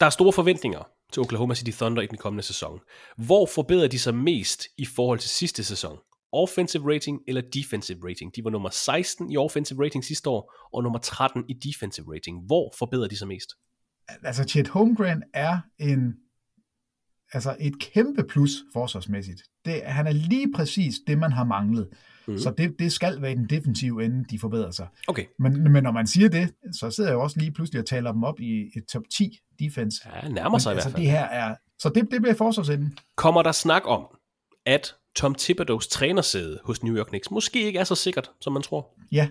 Der er store forventninger til Oklahoma City Thunder i den kommende sæson. Hvor forbedrer de sig mest i forhold til sidste sæson? Offensive rating eller defensive rating? De var nummer 16 i offensive rating sidste år, og nummer 13 i defensive rating. Hvor forbedrer de sig mest? Altså, Chet Holmgren er en altså et kæmpe plus forsvarsmæssigt. Det, han er lige præcis det, man har manglet. Mm. Så det, det skal være den defensive ende, de forbedrer sig. Okay. Men, men når man siger det, så sidder jeg også lige pludselig og taler dem op i et top 10 defense. Ja, nærmer sig men, i altså, hvert fald. Det her er, så det, det bliver forsvarsenden. Kommer der snak om, at Tom Thibodeaus trænersæde hos New York Knicks måske ikke er så sikkert, som man tror? Ja,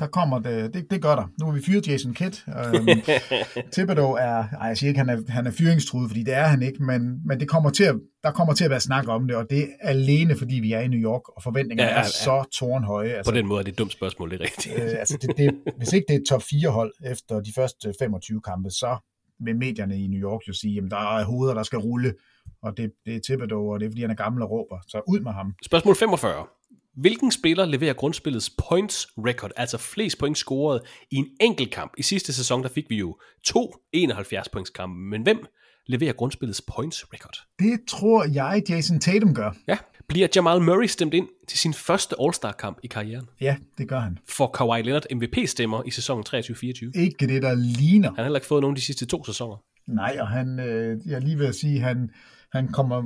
der kommer det, det, det gør der. Nu har vi fyret Jason Kidd. Um, Thibodeau er, ej, jeg siger ikke, han er, han er fyringstruet, fordi det er han ikke, men, men det kommer til at, der kommer til at være snak om det, og det er alene, fordi vi er i New York, og forventningerne ja, ja, ja. er så tårnhøje. Altså, På den måde er det et dumt spørgsmål, det er rigtigt. øh, altså det, det, hvis ikke det er et top 4 hold efter de første 25 kampe, så vil medierne i New York jo sige, at der er hoveder, der skal rulle, og det, det er Thibodeau, og det er, fordi han er gammel og råber. Så ud med ham. Spørgsmål 45. Hvilken spiller leverer grundspillets points record, altså flest point scoret i en enkelt kamp? I sidste sæson, der fik vi jo to 71 points kampe, men hvem leverer grundspillets points record? Det tror jeg, Jason Tatum gør. Ja. Bliver Jamal Murray stemt ind til sin første All-Star-kamp i karrieren? Ja, det gør han. For Kawhi Leonard MVP-stemmer i sæsonen 23-24? Ikke det, der ligner. Han har heller ikke fået nogen de sidste to sæsoner. Nej, og han, øh, jeg er lige ved at sige, han, han kommer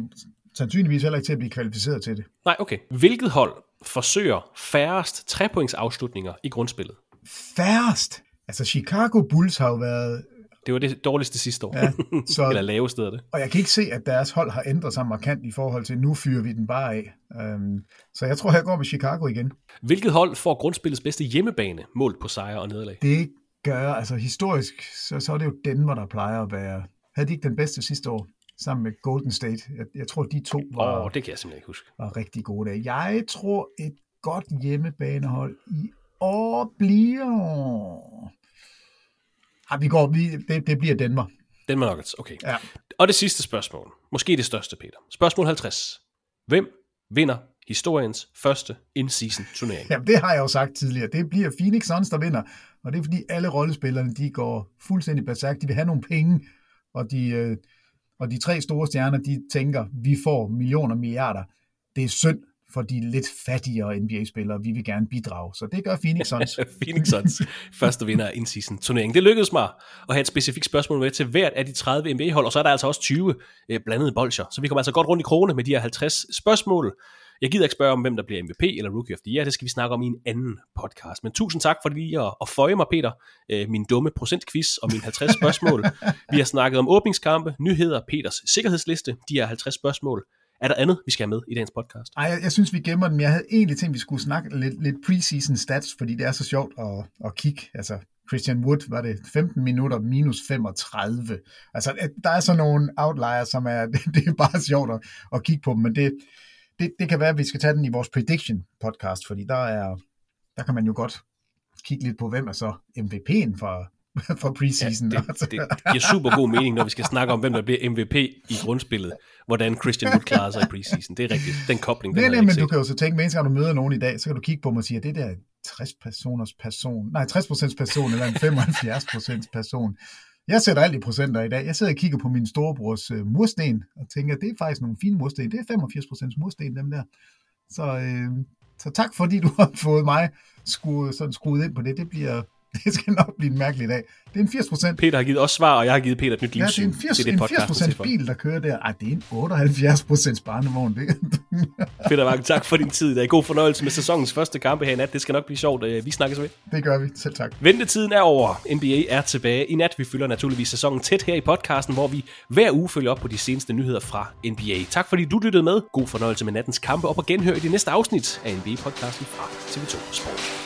sandsynligvis heller ikke til at blive kvalificeret til det. Nej, okay. Hvilket hold forsøger færrest trepoints afslutninger i grundspillet? Færrest? Altså Chicago Bulls har jo været... Det var det dårligste sidste år. Ja, så, Eller laveste af det. Og jeg kan ikke se, at deres hold har ændret sig markant i forhold til, nu fyrer vi den bare af. Um, så jeg tror, jeg går med Chicago igen. Hvilket hold får grundspillets bedste hjemmebane målt på sejre og nederlag? Det gør, altså historisk, så, så er det jo Denver, der plejer at være... Havde de ikke den bedste sidste år? Sammen med Golden State. Jeg, jeg tror, de to var, oh, det kan jeg simpelthen ikke huske. var rigtig gode dage. Jeg tror, et godt hjemmebanehold i år bliver... Ah, vi går, vi, det, det bliver Denver. Denver Nuggets, okay. Ja. Og det sidste spørgsmål, måske det største, Peter. Spørgsmål 50. Hvem vinder historiens første in-season turnering? Jamen, det har jeg jo sagt tidligere. Det bliver Phoenix Suns, der vinder. Og det er fordi alle rollespillerne, de går fuldstændig berserk. De vil have nogle penge, og de, øh, og de tre store stjerner, de tænker, vi får millioner milliarder. Det er synd for de lidt fattigere NBA-spillere. Vi vil gerne bidrage. Så det gør Phoenix Suns. Phoenix Suns, første vinder af in-season turnering. Det lykkedes mig at have et specifikt spørgsmål med til hvert af de 30 NBA-hold, og så er der altså også 20 øh, blandede bolcher. Så vi kommer altså godt rundt i krone med de her 50 spørgsmål. Jeg gider ikke spørge om, hvem der bliver MVP eller Rookie of the Year. Det skal vi snakke om i en anden podcast. Men tusind tak for lige at, at føje mig, Peter, øh, min dumme procentquiz og mine 50 spørgsmål. vi har snakket om åbningskampe, nyheder, Peters sikkerhedsliste, de her 50 spørgsmål. Er der andet, vi skal have med i dagens podcast? Nej, jeg, jeg synes, vi gemmer dem. Jeg havde egentlig tænkt, at vi skulle snakke lidt, lidt preseason stats, fordi det er så sjovt at, at kigge. Altså, Christian Wood var det 15 minutter minus 35. Altså, der er sådan nogle outliers, som er, det er bare sjovt at, at kigge på dem, men det, det, det kan være, at vi skal tage den i vores prediction podcast, fordi der er, der kan man jo godt kigge lidt på, hvem er så MVP'en for, for preseason. Ja, det, det giver super god mening, når vi skal snakke om, hvem der bliver MVP i grundspillet, hvordan Christian Wood klarer sig i preseason. Det er rigtigt. Den kobling, den Nej, men set. du kan jo så tænke, at du møder nogen i dag, så kan du kigge på dem og sige, at det der 60 personers person, nej 60% person, eller en 75% person. Jeg sætter alt i procenter i dag. Jeg sidder og kigger på min storebrors øh, mursten, og tænker, at det er faktisk nogle fine mursten. Det er 85% mursten, dem der. Så, øh, så tak fordi du har fået mig skruet, sådan skruet ind på det. Det bliver, det skal nok blive en mærkelig dag. Det er en 80 procent. Peter har givet os svar, og jeg har givet Peter et nyt livssyn. Ja, det er en 80, det er en 80 procent bil, der kører der. Ej, det er en 78 procents barnevogn. Det. Peter Wang, tak for din tid. Det er god fornøjelse med sæsonens første kampe her i nat. Det skal nok blive sjovt. Øh, vi snakkes med. Det gør vi. Selv tak. Ventetiden er over. NBA er tilbage i nat. Vi følger naturligvis sæsonen tæt her i podcasten, hvor vi hver uge følger op på de seneste nyheder fra NBA. Tak fordi du lyttede med. God fornøjelse med nattens kampe, og på genhør i det næste afsnit af NBA-podcasten fra TV2 Sport.